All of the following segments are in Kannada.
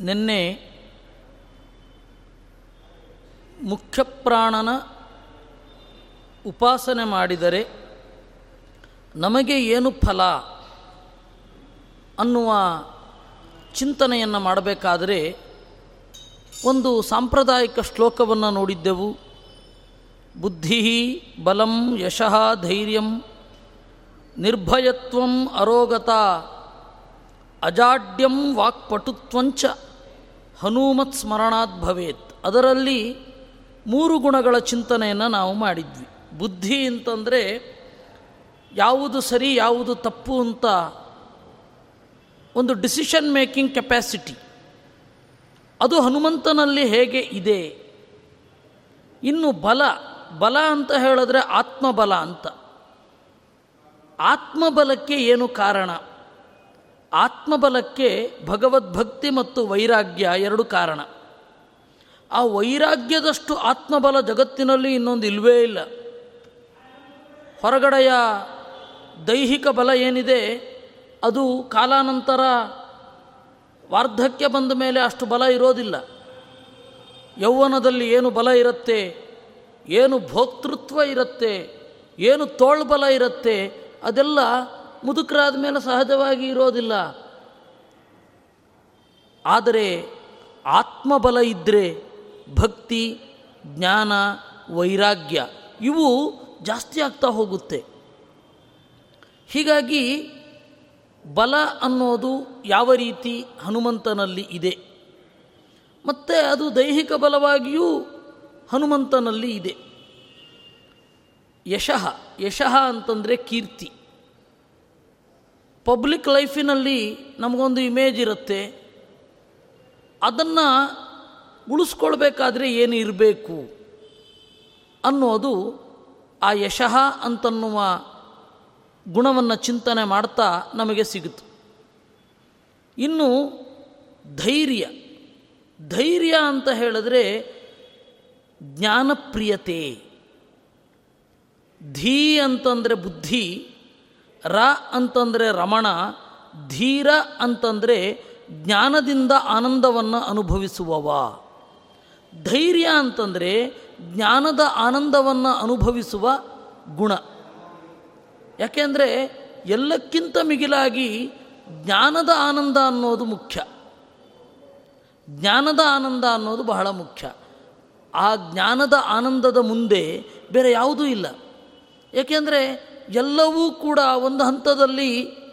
ನಿನ್ನೆ ಮುಖ್ಯಪ್ರಾಣನ ಉಪಾಸನೆ ಮಾಡಿದರೆ ನಮಗೆ ಏನು ಫಲ ಅನ್ನುವ ಚಿಂತನೆಯನ್ನು ಮಾಡಬೇಕಾದರೆ ಒಂದು ಸಾಂಪ್ರದಾಯಿಕ ಶ್ಲೋಕವನ್ನು ನೋಡಿದ್ದೆವು. ಬುದ್ಧಿ ಬಲಂ ಯಶಃ ಧೈರ್ಯಂ ನಿರ್ಭಯತ್ವಂ ಅರೋಗತ ಅಜಾಡ್ಯಂ ವಾಕ್ಪಟುತ್ವಂಚ ಹನುಮತ್ ಸ್ಮರಣಾತ್ ಭವೇತ್. ಅದರಲ್ಲಿ ಮೂರು ಗುಣಗಳ ಚಿಂತನೆಯನ್ನು ನಾವು ಮಾಡಿದ್ವಿ. ಬುದ್ಧಿ ಅಂತಂದರೆ ಯಾವುದು ಸರಿ, ಯಾವುದು ತಪ್ಪು ಅಂತ ಒಂದು ಡಿಸಿಷನ್ ಮೇಕಿಂಗ್ ಕೆಪ್ಯಾಸಿಟಿ. ಅದು ಹನುಮಂತನಲ್ಲಿ ಹೇಗೆ ಇದೆ? ಇನ್ನು ಬಲ ಬಲ ಅಂತ ಹೇಳಿದ್ರೆ ಆತ್ಮಬಲ ಅಂತ. ಆತ್ಮಬಲಕ್ಕೆ ಏನು ಕಾರಣ? ಆತ್ಮಬಲಕ್ಕೆ ಭಗವದ್ಭಕ್ತಿ ಮತ್ತು ವೈರಾಗ್ಯ ಎರಡು ಕಾರಣ. ಆ ವೈರಾಗ್ಯದಷ್ಟು ಆತ್ಮಬಲ ಜಗತ್ತಿನಲ್ಲಿ ಇನ್ನೊಂದು ಇಲ್ಲವೇ ಇಲ್ಲ. ಹೊರಗಡೆಯ ದೈಹಿಕ ಬಲ ಏನಿದೆ, ಅದು ಕಾಲಾನಂತರ ವಾರ್ಧಕ್ಯ ಬಂದ ಮೇಲೆ ಅಷ್ಟು ಬಲ ಇರೋದಿಲ್ಲ. ಯೌವನದಲ್ಲಿ ಏನು ಬಲ ಇರುತ್ತೆ, ಏನು ಭೋಕ್ತೃತ್ವ ಇರುತ್ತೆ, ಏನು ತೋಳ್ಬಲ ಇರುತ್ತೆ, ಅದೆಲ್ಲ ಮುದುಕರಾದ ಮೇಲೆ ಸಹಜವಾಗಿ ಇರೋದಿಲ್ಲ. ಆದರೆ ಆತ್ಮಬಲ ಇದ್ದರೆ ಭಕ್ತಿ, ಜ್ಞಾನ, ವೈರಾಗ್ಯ ಇವು ಜಾಸ್ತಿ ಆಗ್ತಾ ಹೋಗುತ್ತೆ. ಹೀಗಾಗಿ ಬಲ ಅನ್ನೋದು ಯಾವ ರೀತಿ ಹನುಮಂತನಲ್ಲಿ ಇದೆ? ಮತ್ತು ಅದು ದೈಹಿಕ ಬಲವಾಗಿಯೂ ಹನುಮಂತನಲ್ಲಿ ಇದೆ. ಯಶಃ ಯಶಃ ಅಂತಂದರೆ ಕೀರ್ತಿ. ಪಬ್ಲಿಕ್ ಲೈಫಿನಲ್ಲಿ ನಮಗೊಂದು ಇಮೇಜ್ ಇರುತ್ತೆ. ಅದನ್ನು ಉಳಿಸ್ಕೊಳ್ಬೇಕಾದ್ರೆ ಏನು ಇರಬೇಕು? ಅನ್ನೋದು ಆ ಯಶಃ ಅಂತನ್ನುವ ಗುಣವನ್ನು ಚಿಂತನೆ ಮಾಡ್ತಾ ನಮಗೆ ಸಿಗುತ್ತೆ. ಇನ್ನು ಧೈರ್ಯ. ಧೈರ್ಯ ಅಂತ ಹೇಳಿದ್ರೆ ಜ್ಞಾನಪ್ರಿಯತೆ. ಧೀ ಅಂತಂದರೆ ಬುದ್ಧಿ. ರ ಅಂತಂದರೆ ರಮಣ, ಧೀರ ಅಂತಂದರೆ ಜ್ಞಾನದಿಂದ ಆನಂದವನ್ನು ಅನುಭವಿಸುವವ. ಧೈರ್ಯ ಅಂತಂದರೆ ಜ್ಞಾನದ ಆನಂದವನ್ನು ಅನುಭವಿಸುವ ಗುಣ. ಯಾಕೆಂದರೆ ಎಲ್ಲಕ್ಕಿಂತ ಮಿಗಿಲಾಗಿ ಜ್ಞಾನದ ಆನಂದ ಅನ್ನೋದು ಮುಖ್ಯ. ಜ್ಞಾನದ ಆನಂದ ಅನ್ನೋದು ಬಹಳ ಮುಖ್ಯ. ಆ ಜ್ಞಾನದ ಆನಂದದ ಮುಂದೆ ಬೇರೆ ಯಾವುದೂ ಇಲ್ಲ. ಏಕೆಂದರೆ ಎಲ್ಲವೂ ಕೂಡ ಒಂದು ಹಂತದಲ್ಲಿ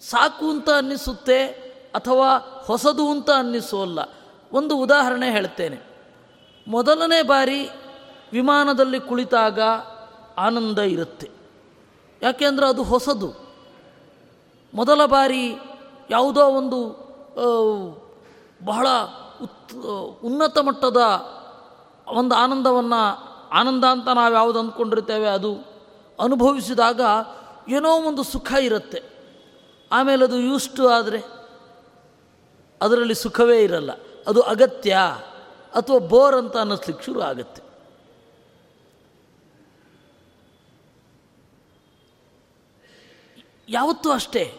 ಸಾಕು ಅಂತ ಅನ್ನಿಸುತ್ತೆ ಅಥವಾ ಹೊಸದು ಅಂತ ಅನ್ನಿಸೋಲ್ಲ ಒಂದು ಉದಾಹರಣೆ ಹೇಳ್ತೇನೆ. ಮೊದಲನೇ ಬಾರಿ ವಿಮಾನದಲ್ಲಿ ಕುಳಿತಾಗ ಆನಂದ ಇರುತ್ತೆ. ಯಾಕೆಂದರೆ ಅದು ಹೊಸದು. ಮೊದಲ ಬಾರಿ ಯಾವುದೋ ಒಂದು ಬಹಳ ಉತ್, ಉನ್ನತ ಮಟ್ಟದ ಒಂದು ಆನಂದವನ್ನು, ಆನಂದ ಅಂತ ನಾವು ಯಾವುದು ಅಂದ್ಕೊಂಡಿರ್ತೇವೆ ಅದು ಅನುಭವಿಸಿದಾಗ ಏನೋ ಒಂದು ಸುಖ ಇರುತ್ತೆ. ಆಮೇಲೆ ಅದು ಯೂಸ್ಟು ಆದರೆ ಅದರಲ್ಲಿ ಸುಖವೇ ಇರಲ್ಲ. ಅದು ಅಗತ್ಯ ಅಥವಾ ಬೋರ್ ಅಂತ ಅನ್ನಿಸ್ಲಿಕ್ಕೆ ಶುರು ಆಗುತ್ತೆ. ಯಾವತ್ತೂ ಅಷ್ಟೇ.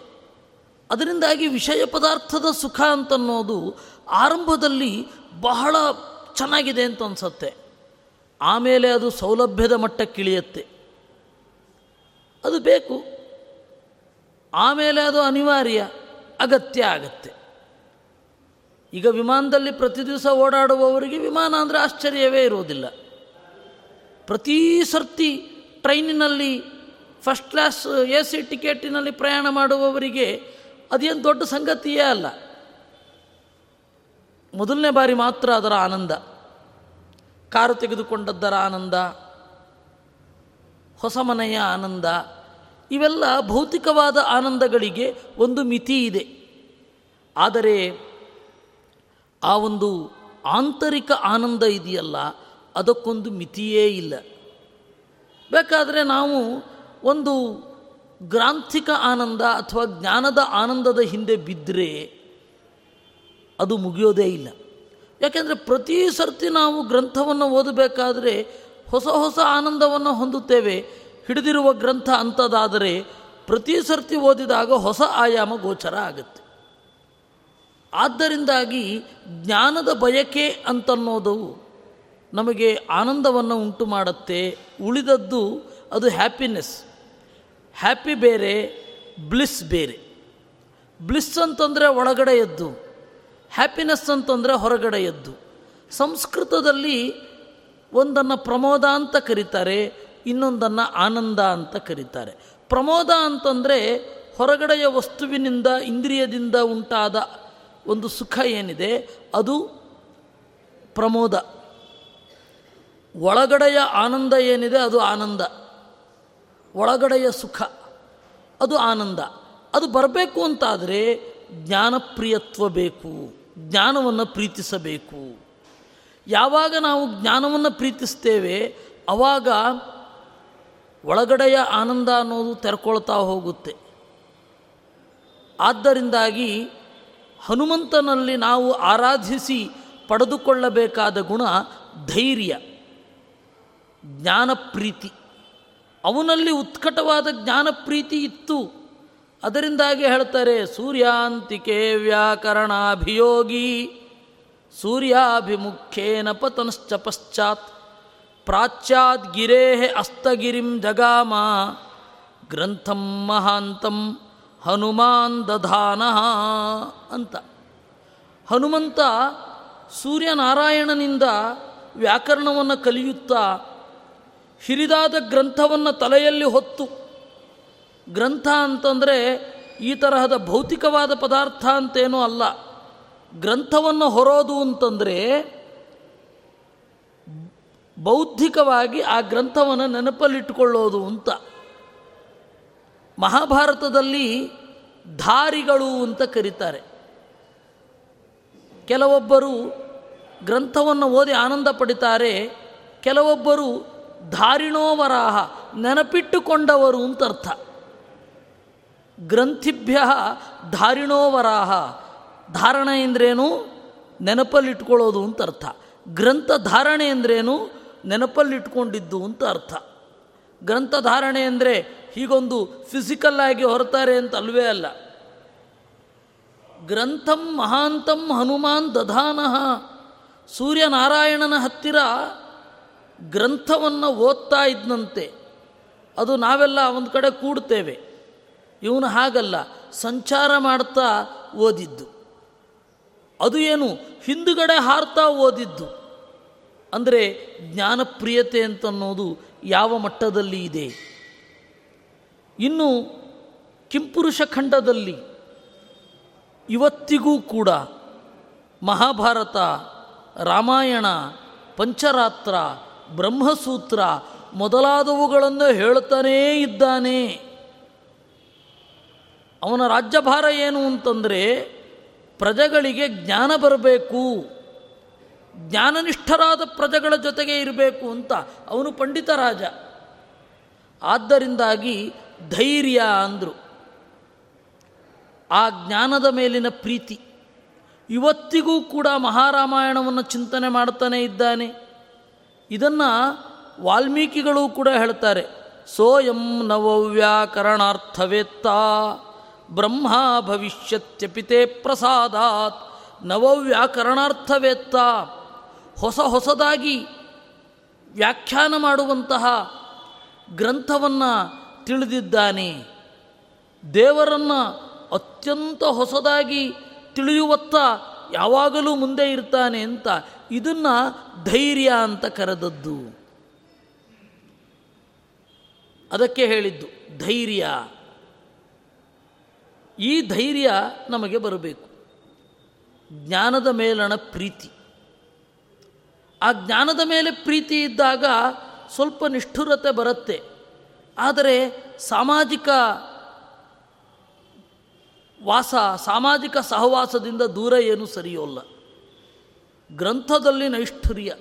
ಅದರಿಂದಾಗಿ ವಿಷಯ ಪದಾರ್ಥದ ಸುಖ ಅಂತನ್ನೋದು ಆರಂಭದಲ್ಲಿ ಬಹಳ ಚೆನ್ನಾಗಿದೆ ಅಂತ ಅನಿಸುತ್ತೆ. ಆಮೇಲೆ ಅದು ಸೌಲಭ್ಯದ ಮಟ್ಟಕ್ಕಿಳಿಯುತ್ತೆ. ಅದು ಬೇಕು. ಆಮೇಲೆ ಅದು ಅನಿವಾರ್ಯ, ಅಗತ್ಯ ಆಗತ್ತೆ. ಈಗ ವಿಮಾನದಲ್ಲಿ ಪ್ರತಿ ದಿವಸ ಓಡಾಡುವವರಿಗೆ ವಿಮಾನ ಅಂದರೆ ಆಶ್ಚರ್ಯವೇ ಇರೋದಿಲ್ಲ ಪ್ರತಿ ಸರ್ತಿ ಟ್ರೈನಿನಲ್ಲಿ ಫಸ್ಟ್ ಕ್ಲಾಸ್ ಎ ಸಿ ಟಿಕೆಟಿನಲ್ಲಿ ಪ್ರಯಾಣ ಮಾಡುವವರಿಗೆ ಅದೇನು ದೊಡ್ಡ ಸಂಗತಿಯೇ ಅಲ್ಲ. ಮೊದಲನೇ ಬಾರಿ ಮಾತ್ರ ಅದರ ಆನಂದ. ಕಾರು ತೆಗೆದುಕೊಂಡದ್ದರ ಆನಂದ, ಹೊಸ ಮನೆಯ ಆನಂದ ಇವೆಲ್ಲ ಭೌತಿಕವಾದ ಆನಂದಗಳಿಗೆ ಒಂದು ಮಿತಿ ಇದೆ. ಆದರೆ ಆ ಒಂದು ಆಂತರಿಕ ಆನಂದ ಇದೆಯಲ್ಲ, ಅದಕ್ಕೊಂದು ಮಿತಿಯೇ ಇಲ್ಲ. ಬೇಕಾದರೆ ನಾವು ಒಂದು ಗ್ರಾಂಥಿಕ ಆನಂದ ಅಥವಾ ಜ್ಞಾನದ ಆನಂದದ ಹಿಂದೆ ಬಿದ್ದರೆ ಅದು ಮುಗಿಯೋದೇ ಇಲ್ಲ. ಯಾಕೆಂದರೆ ಪ್ರತಿ ಸರ್ತಿ ನಾವು ಗ್ರಂಥವನ್ನು ಓದಬೇಕಾದರೆ ಹೊಸ ಹೊಸ ಆನಂದವನ್ನು ಹೊಂದುತ್ತೇವೆ. ಹಿಡಿದಿರುವ ಗ್ರಂಥ ಅಂಥದ್ದಾದರೆ ಪ್ರತಿ ಸರ್ತಿ ಓದಿದಾಗ ಹೊಸ ಆಯಾಮ ಗೋಚರ ಆಗುತ್ತೆ. ಆದ್ದರಿಂದಾಗಿ ಜ್ಞಾನದ ಬಯಕೆ ಅಂತನ್ನೋದು ನಮಗೆ ಆನಂದವನ್ನು ಉಂಟು ಮಾಡುತ್ತೆ. ಉಳಿದದ್ದು ಅದು ಹ್ಯಾಪಿನೆಸ್. ಹ್ಯಾಪಿ ಬೇರೆ, ಬ್ಲಿಸ್ ಬೇರೆ. ಬ್ಲಿಸ್ ಅಂತಂದರೆ ಒಳಗಡೆ ಎದ್ದು ಹ್ಯಾಪಿನೆಸ್ ಅಂತಂದರೆ ಹೊರಗಡೆ ಎದ್ದು ಸಂಸ್ಕೃತದಲ್ಲಿ ಒಂದನ್ನು ಪ್ರಮೋದ ಅಂತ ಕರೀತಾರೆ. ಇನ್ನೊಂದನ್ನು ಆನಂದ ಅಂತ ಕರೀತಾರೆ. ಪ್ರಮೋದ ಅಂತಂದರೆ ಹೊರಗಡೆಯ ವಸ್ತುವಿನಿಂದ, ಇಂದ್ರಿಯದಿಂದ ಉಂಟಾದ ಒಂದು ಸುಖ ಏನಿದೆ? ಅದು ಪ್ರಮೋದ. ಒಳಗಡೆಯ ಆನಂದ ಏನಿದೆ? ಅದು ಆನಂದ. ಒಳಗಡೆಯ ಸುಖ. ಅದು ಆನಂದ. ಅದು ಬರಬೇಕು ಅಂತಾದರೆ ಜ್ಞಾನಪ್ರಿಯತ್ವ ಬೇಕು. ಜ್ಞಾನವನ್ನು ಪ್ರೀತಿಸಬೇಕು. ಯಾವಾಗ ನಾವು ಜ್ಞಾನವನ್ನು ಪ್ರೀತಿಸ್ತೇವೆ ಆವಾಗ ಒಳಗಡೆಯ ಆನಂದ ಅನ್ನೋದು ತೆರ್ಕೊಳ್ತಾ ಹೋಗುತ್ತೆ. ಆದ್ದರಿಂದಾಗಿ ಹನುಮಂತನಲ್ಲಿ ನಾವು ಆರಾಧಿಸಿ ಪಡೆದುಕೊಳ್ಳಬೇಕಾದ ಗುಣ ಧೈರ್ಯ, ಜ್ಞಾನಪ್ರೀತಿ. ಅವನಲ್ಲಿ ಉತ್ಕಟವಾದ ಜ್ಞಾನಪ್ರೀತಿ ಇತ್ತು. ಅದರಿಂದಾಗಿ ಹೇಳ್ತಾರೆ, ಸೂರ್ಯಾಂತಿಕೆ ವ್ಯಾಕರಣಾಭಿಯೋಗಿ ಸೂರ್ಯಾಭಿಮುಖೇನ ಪತನಶ್ಚ ಪಶ್ಚಾತ್. ಪ್ರಾಚ್ಯಾದ್ ಗಿರೇ ಅಸ್ತಗಿರಿಂ ಜಗಾಮ, ಗ್ರಂಥಂ ಮಹಾಂತಂ ಹನುಮಾನ್ ದಧಾನ ಅಂತ. ಹನುಮಂತ ಸೂರ್ಯನಾರಾಯಣನಿಂದ ವ್ಯಾಕರಣವನ್ನು ಕಲಿಯುತ್ತಾ ಹಿರಿದಾದ ಗ್ರಂಥವನ್ನು ತಲೆಯಲ್ಲಿ ಹೊತ್ತು. ಗ್ರಂಥ ಅಂತಂದರೆ ಈ ತರಹದ ಭೌತಿಕವಾದ ಪದಾರ್ಥ ಅಂತೇನೂ ಅಲ್ಲ. ಗ್ರಂಥವನ್ನು ಹೊರೋದು ಅಂತಂದರೆ ಬೌದ್ಧಿಕವಾಗಿ ಆ ಗ್ರಂಥವನ್ನು ನೆನಪಲ್ಲಿಟ್ಟುಕೊಳ್ಳೋದು ಅಂತ. ಮಹಾಭಾರತದಲ್ಲಿ ಧಾರಿಗಳು ಅಂತ ಕರೀತಾರೆ. ಕೆಲವೊಬ್ಬರು ಗ್ರಂಥವನ್ನು ಓದಿ ಆನಂದ ಪಡಿತಾರೆ, ಕೆಲವೊಬ್ಬರು ಧಾರಿಣೋವರಾಹ, ನೆನಪಿಟ್ಟುಕೊಂಡವರು ಅಂತ ಅರ್ಥ. ಗ್ರಂಥಿಭ್ಯ ಧಾರಿಣೋವರಾಹ, ಧಾರಣೆ ಎಂದ್ರೇನು ನೆನಪಲ್ಲಿಟ್ಕೊಳ್ಳೋದು ಅಂತ ಅರ್ಥ. ಗ್ರಂಥ ಧಾರಣೆ ನೆನಪಲ್ಲಿಟ್ಕೊಂಡಿದ್ದು ಅಂತ ಅರ್ಥ. ಗ್ರಂಥ ಧಾರಣೆ ಅಂದರೆ ಹೀಗೊಂದು ಫಿಸಿಕಲ್ ಆಗಿ ಹೊರತಾರೆ ಅಂತ ಅಲ್ವೇ ಅಲ್ಲ. ಗ್ರಂಥಂ ಮಹಾಂತಂ ಹನುಮಾನ್ ದಧಾನಃ. ಸೂರ್ಯನಾರಾಯಣನ ಹತ್ತಿರ ಗ್ರಂಥವನ್ನು ಓದ್ತಾ ಇದ್ದಂತೆ ಅದು ನಾವೆಲ್ಲ ಒಂದು ಕಡೆ ಕೂಡ್ತೇವೆ. ಇವನು ಹಾಗಲ್ಲ, ಸಂಚಾರ ಮಾಡ್ತಾ ಓದಿದ್ದು. ಅದು ಏನು, ಹಿಂದುಗಡೆ ಹಾರ್ತಾ ಓದಿದ್ದು. ಅಂದರೆ ಜ್ಞಾನಪ್ರಿಯತೆ ಅಂತನ್ನೋದು ಯಾವ ಮಟ್ಟದಲ್ಲಿ ಇದೆ? ಇನ್ನು ಕಿಂಪುರುಷ ಖಂಡದಲ್ಲಿ ಇವತ್ತಿಗೂ ಕೂಡ ಮಹಾಭಾರತ, ರಾಮಾಯಣ, ಪಂಚರಾತ್ರ, ಬ್ರಹ್ಮಸೂತ್ರ ಮೊದಲಾದವುಗಳನ್ನು ಹೇಳ್ತಾನೇ ಇದ್ದಾನೆ. ಅವನ ರಾಜ್ಯಭಾರ ಏನು ಅಂತಂದರೆ ಪ್ರಜೆಗಳಿಗೆ ಜ್ಞಾನ ಬರಬೇಕು. ಜ್ಞಾನನಿಷ್ಠರಾದ ಪ್ರಜೆಗಳ ಜೊತೆಗೆ ಇರಬೇಕು ಅಂತ ಅವನು ಪಂಡಿತ ರಾಜ. ಆದ್ದರಿಂದಾಗಿ ಧೈರ್ಯ ಅಂದರು. ಆ ಜ್ಞಾನದ ಮೇಲಿನ ಪ್ರೀತಿ. ಇವತ್ತಿಗೂ ಕೂಡ ಮಹಾರಾಮಾಯಣವನ್ನು ಚಿಂತನೆ ಮಾಡ್ತಾನೆ ಇದ್ದಾನೆ. ಇದನ್ನು ವಾಲ್ಮೀಕಿಗಳು ಕೂಡ ಹೇಳ್ತಾರೆ. ಸೋಯಂ ನವವ್ಯಾಕರಣಾರ್ಥವೇತ್ತ ಬ್ರಹ್ಮ ಭವಿಷ್ಯತ್ಯಪಿತೆ ಪ್ರಸಾದಾತ್. ನವವ್ಯಾಕರಣಾರ್ಥವೇತ್ತ. ಹೊಸ ಹೊಸದಾಗಿ ವ್ಯಾಖ್ಯಾನ ಮಾಡುವಂತಹ ಗ್ರಂಥವನ್ನು ತಿಳಿದಿದ್ದಾನೆ. ದೇವರನ್ನು ಅತ್ಯಂತ ಹೊಸದಾಗಿ ತಿಳಿಯುವತ್ತ ಯಾವಾಗಲೂ ಮುಂದೆ ಇರ್ತಾನೆ ಅಂತ ಇದನ್ನು ಧೈರ್ಯ ಅಂತ ಕರೆದದ್ದು. ಅದಕ್ಕೆ ಹೇಳಿದ್ದು ಧೈರ್ಯ. ಈ ಧೈರ್ಯ ನಮಗೆ ಬರಬೇಕು. ಜ್ಞಾನದ ಮೇಲಣ ಪ್ರೀತಿ. ಆ ಜ್ಞಾನದ ಮೇಲೆ ಪ್ರೀತಿ ಇದ್ದಾಗ ಸ್ವಲ್ಪ ನಿಷ್ಠುರತೆ ಬರುತ್ತೆ. ಆದರೆ ಸಾಮಾಜಿಕ ವಾಸ, ಸಾಮಾಜಿಕ ಸಹವಾಸದಿಂದ ದೂರ ಏನೂ ಸರಿಯೋಲ್ಲ ಗ್ರಂಥದಲ್ಲಿ ನೈಷ್ಠುರ್ಯ.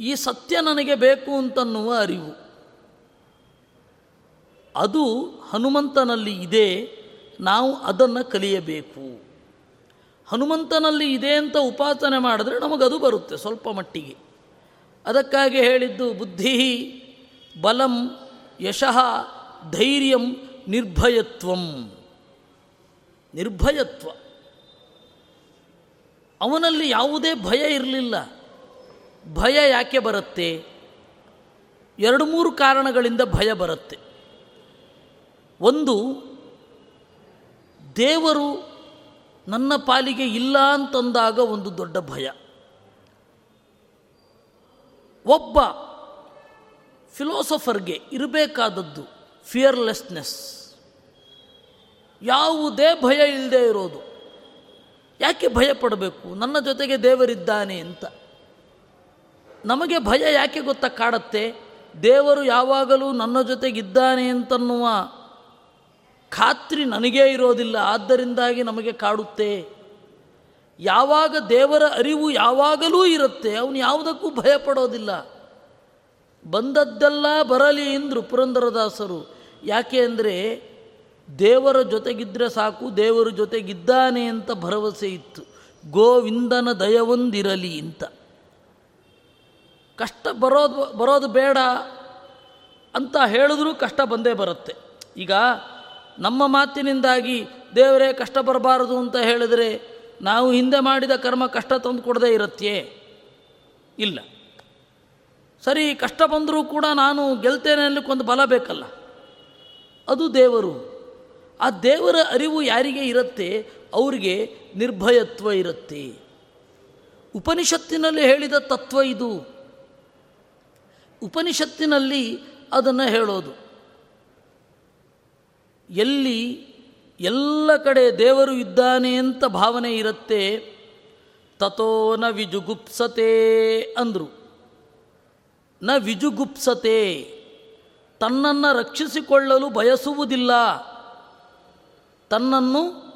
ಈ ಸತ್ಯ ನನಗೆ ಬೇಕು ಅಂತನ್ನುವ ಅರಿವು. ಅದು ಹನುಮಂತನಲ್ಲಿ ಇದೆ, ನಾವು ಅದನ್ನು ಕಲಿಯಬೇಕು. ಹನುಮಂತನಲ್ಲಿ ಇದೆ ಅಂತ ಉಪಾಸನೆ ಮಾಡಿದ್ರೆ ನಮಗದು ಬರುತ್ತೆ ಸ್ವಲ್ಪ ಮಟ್ಟಿಗೆ. ಅದಕ್ಕಾಗಿ ಹೇಳಿದ್ದು ಬುದ್ಧಿ, ಬಲಂ, ಯಶಃ, ಧೈರ್ಯಂ, ನಿರ್ಭಯತ್ವಂ. ನಿರ್ಭಯತ್ವ. ಅವನಲ್ಲಿ ಯಾವುದೇ ಭಯ ಇರಲಿಲ್ಲ. ಭಯ ಯಾಕೆ ಬರುತ್ತೆ? ಎರಡು ಮೂರು ಕಾರಣಗಳಿಂದ ಭಯ ಬರುತ್ತೆ. ಒಂದು, ದೇವರು ನನ್ನ ಪಾಲಿಗೆ ಇಲ್ಲ ಅಂತಂದಾಗ ಒಂದು ದೊಡ್ಡ ಭಯ. ಒಬ್ಬ ಫಿಲೋಸಫರ್ಗೆ ಇರಬೇಕಾದದ್ದು ಫಿಯರ್ಲೆಸ್ನೆಸ್ ಯಾವುದೇ ಭಯ ಇಲ್ಲದೆ ಇರೋದು. ಯಾಕೆ ಭಯ ಪಡಬೇಕು? ನನ್ನ ಜೊತೆಗೆ ದೇವರಿದ್ದಾನೆ ಅಂತ. ನಮಗೆ ಭಯ ಯಾಕೆ ಗೊತ್ತಾ ಕಾಡತ್ತೆ? ದೇವರು ಯಾವಾಗಲೂ ನನ್ನ ಜೊತೆಗಿದ್ದಾನೆ ಅಂತನ್ನುವ ಖಾತ್ರಿ ನನಗೇ ಇರೋದಿಲ್ಲ, ಆದ್ದರಿಂದಾಗಿ ನಮಗೆ ಕಾಡುತ್ತೆ. ಯಾವಾಗ ದೇವರ ಅರಿವು ಯಾವಾಗಲೂ ಇರುತ್ತೆ, ಅವನು ಯಾವುದಕ್ಕೂ ಭಯಪಡೋದಿಲ್ಲ. ಬಂದದ್ದೆಲ್ಲ ಬರಲಿ ಎಂದರು ಪುರಂದರದಾಸರು. ಯಾಕೆ ಅಂದರೆ, ದೇವರ ಜೊತೆಗಿದ್ದರೆ ಸಾಕು, ದೇವರ ಜೊತೆಗಿದ್ದಾನೆ ಅಂತ ಭರವಸೆ ಇತ್ತು. ಗೋವಿಂದನ ದಯವೊಂದಿರಲಿ ಅಂತ. ಕಷ್ಟ ಬರೋದು ಬರೋದು ಬೇಡ ಅಂತ ಹೇಳಿದ್ರೂ ಕಷ್ಟ ಬಂದೇ ಬರುತ್ತೆ. ಈಗ ನಮ್ಮ ಮಾತಿನಿಂದಾಗಿ ದೇವರೇ ಕಷ್ಟ ಬರಬಾರದು ಅಂತ ಹೇಳಿದರೆ ನಾವು ಹಿಂದೆ ಮಾಡಿದ ಕರ್ಮ ಕಷ್ಟ ತಂದು ಕೊಡದೇ ಇರುತ್ತೆ ಇಲ್ಲ. ಸರಿ, ಕಷ್ಟ ಬಂದರೂ ಕೂಡ ನಾನು ಗೆಲ್ತೇನೆ ಅನ್ನಲಿಕ್ಕೊಂದು ಬಲ ಬೇಕಲ್ಲ. ಅದು ದೇವರು. ಆ ದೇವರ ಅರಿವು ಯಾರಿಗೆ ಇರುತ್ತೆ? ಅವರಿಗೆ ನಿರ್ಭಯತ್ವ ಇರುತ್ತೆ. ಉಪನಿಷತ್ತಿನಲ್ಲಿ ಹೇಳಿದ ತತ್ವ ಇದು. ಉಪನಿಷತ್ತಿನಲ್ಲಿ ಅದನ್ನು ಹೇಳೋದು. ಎಲ್ಲಿ ಎಲ್ಲ ಕಡೆ ದೇವರು ಇದ್ದಾನೆ ಅಂತ ಭಾವನೆ ಇರುತ್ತೆ ತಥೋ ನ ವಿಜುಗುಪ್ಸತೆ ಅಂದರು. ನ ವಿಜುಗುಪ್ಸತೆ, ತನ್ನನ್ನು ರಕ್ಷಿಸಿಕೊಳ್ಳಲು ಬಯಸುವುದಿಲ್ಲ. ತನ್ನನ್ನು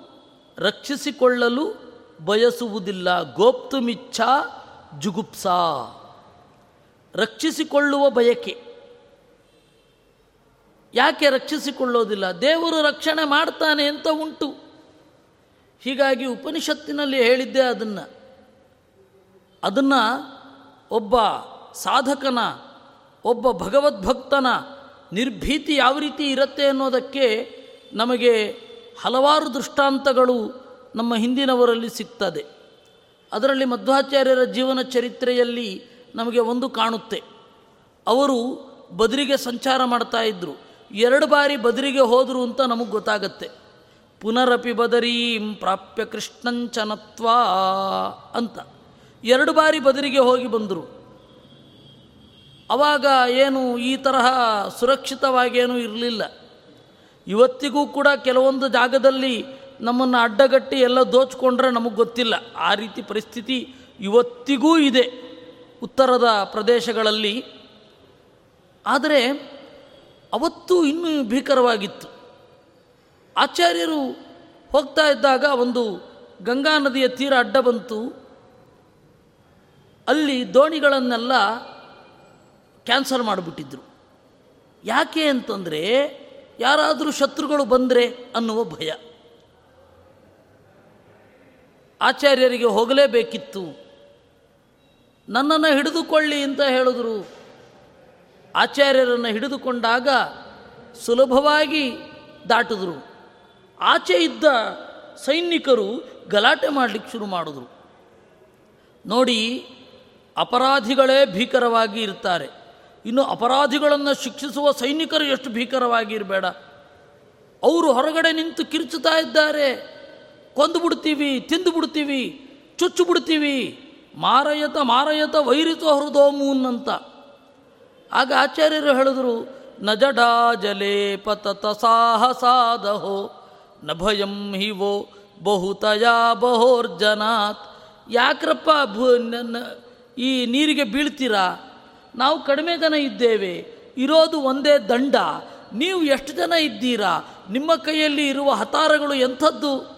ರಕ್ಷಿಸಿಕೊಳ್ಳಲು ಬಯಸುವುದಿಲ್ಲ. ಗೋಪ್ತುಮಿಚ್ಛಾ ಜುಗುಪ್ಸಾ. ರಕ್ಷಿಸಿಕೊಳ್ಳುವ ಬಯಕೆ. ಯಾಕೆ ರಕ್ಷಿಸಿಕೊಳ್ಳೋದಿಲ್ಲ? ದೇವರು ರಕ್ಷಣೆ ಮಾಡ್ತಾನೆ ಅಂತ ಉಂಟು. ಹೀಗಾಗಿ ಉಪನಿಷತ್ತಿನಲ್ಲಿ ಹೇಳಿದ್ದೆ ಅದನ್ನು. ಅದನ್ನು ಒಬ್ಬ ಸಾಧಕನ, ಒಬ್ಬ ಭಗವದ್ಭಕ್ತನ ನಿರ್ಭೀತಿ ಯಾವ ರೀತಿ ಇರುತ್ತೆ ಅನ್ನೋದಕ್ಕೆ ನಮಗೆ ಹಲವಾರು ದೃಷ್ಟಾಂತಗಳು ನಮ್ಮ ಹಿಂದಿನವರಲ್ಲಿ ಸಿಗ್ತದೆ. ಅದರಲ್ಲಿ ಮಧ್ವಾಚಾರ್ಯರ ಜೀವನ ಚರಿತ್ರೆಯಲ್ಲಿ ನಮಗೆ ಒಂದು ಕಾಣುತ್ತೆ. ಅವರು ಬದರಿಗೆ ಸಂಚಾರ ಮಾಡ್ತಾ ಇದ್ದರು ಎರಡು ಬಾರಿ ಬದರಿಗೆ ಹೋದರು ಅಂತ ನಮಗೆ ಗೊತ್ತಾಗತ್ತೆ. ಪುನರಪಿ ಬದರೀಂ ಪ್ರಾಪ್ಯ ಕೃಷ್ಣಂಚನತ್ವ ಅಂತ. ಎರಡು ಬಾರಿ ಬದರಿಗೆ ಹೋಗಿ ಬಂದರು. ಅವಾಗ ಏನು ಈ ತರಹ ಸುರಕ್ಷಿತವಾಗೇನೂ ಇರಲಿಲ್ಲ. ಇವತ್ತಿಗೂ ಕೂಡ ಕೆಲವೊಂದು ಜಾಗದಲ್ಲಿ ನಮ್ಮನ್ನು ಅಡ್ಡಗಟ್ಟಿ ಎಲ್ಲ ದೋಚ್ಕೊಂಡ್ರೆ ನಮಗೆ ಗೊತ್ತಿಲ್ಲ. ಆ ರೀತಿ ಪರಿಸ್ಥಿತಿ ಇವತ್ತಿಗೂ ಇದೆ ಉತ್ತರದ ಪ್ರದೇಶಗಳಲ್ಲಿ. ಆದರೆ ಅವತ್ತು ಇನ್ನೂ ಭೀಕರವಾಗಿತ್ತು. ಆಚಾರ್ಯರು ಹೋಗ್ತಾ ಇದ್ದಾಗ ಒಂದು ಗಂಗಾ ನದಿಯ ತೀರ ಅಡ್ಡ ಬಂತು. ಅಲ್ಲಿ ದೋಣಿಗಳನ್ನೆಲ್ಲ ಕ್ಯಾನ್ಸಲ್ ಮಾಡಿಬಿಟ್ಟಿದ್ರು. ಯಾಕೆ ಅಂತಂದರೆ ಯಾರಾದರೂ ಶತ್ರುಗಳು ಬಂದರೆ ಅನ್ನುವ ಭಯ. ಆಚಾರ್ಯರಿಗೆ ಹೋಗಲೇಬೇಕಿತ್ತು. ನನ್ನನ್ನು ಹಿಡಿದುಕೊಳ್ಳಿ ಅಂತ ಹೇಳಿದ್ರು. ಆಚಾರ್ಯರನ್ನು ಹಿಡಿದುಕೊಂಡಾಗ ಸುಲಭವಾಗಿ ದಾಟಿದ್ರು. ಆಚೆ ಇದ್ದ ಸೈನಿಕರು ಗಲಾಟೆ ಮಾಡಲಿಕ್ಕೆ ಶುರು ಮಾಡಿದ್ರು. ನೋಡಿ, ಅಪರಾಧಿಗಳೇ ಭೀಕರವಾಗಿ ಇರ್ತಾರೆ. ಇನ್ನು ಅಪರಾಧಿಗಳನ್ನು ಶಿಕ್ಷಿಸುವ ಸೈನಿಕರು ಎಷ್ಟು ಭೀಕರವಾಗಿ ಇರಬೇಡ. ಅವರು ಹೊರಗಡೆ ನಿಂತು ಕಿರ್ಚುತ್ತಾ ಇದ್ದಾರೆ. ಕೊಂದು ಬಿಡ್ತೀವಿ, ತಿಂದು ಬಿಡ್ತೀವಿ, ಚುಚ್ಚು ಬಿಡ್ತೀವಿ. ಮಾರಯತ ಮಾರಯತ, ವೈರಿತ ಹೃದೋಮೂನ್ ಅಂತ. ಆಗ ಆಚಾರ್ಯರು ಹೇಳಿದ್ರು, ನಜಡಾ ಜಲೇ ಪತತ ಸಾಹಸಾದಹೋ ನ ಭಯಂ ಹಿವೋ ಬಹುತಯಾ ಬಹೋರ್ಜನಾತ್. ಯಾಕ್ರಪ್ಪ ಈ ನೀರಿಗೆ ಬೀಳ್ತೀರಾ? ನಾವು ಕಡಿಮೆ ಜನ ಇದ್ದೇವೆ, ಇರೋದು ಒಂದೇ ದಂಡ. ನೀವು ಎಷ್ಟು ಜನ ಇದ್ದೀರಾ? ನಿಮ್ಮ ಕೈಯಲ್ಲಿ ಇರುವ ಹತಾರಗಳು ಎಂಥದ್ದು?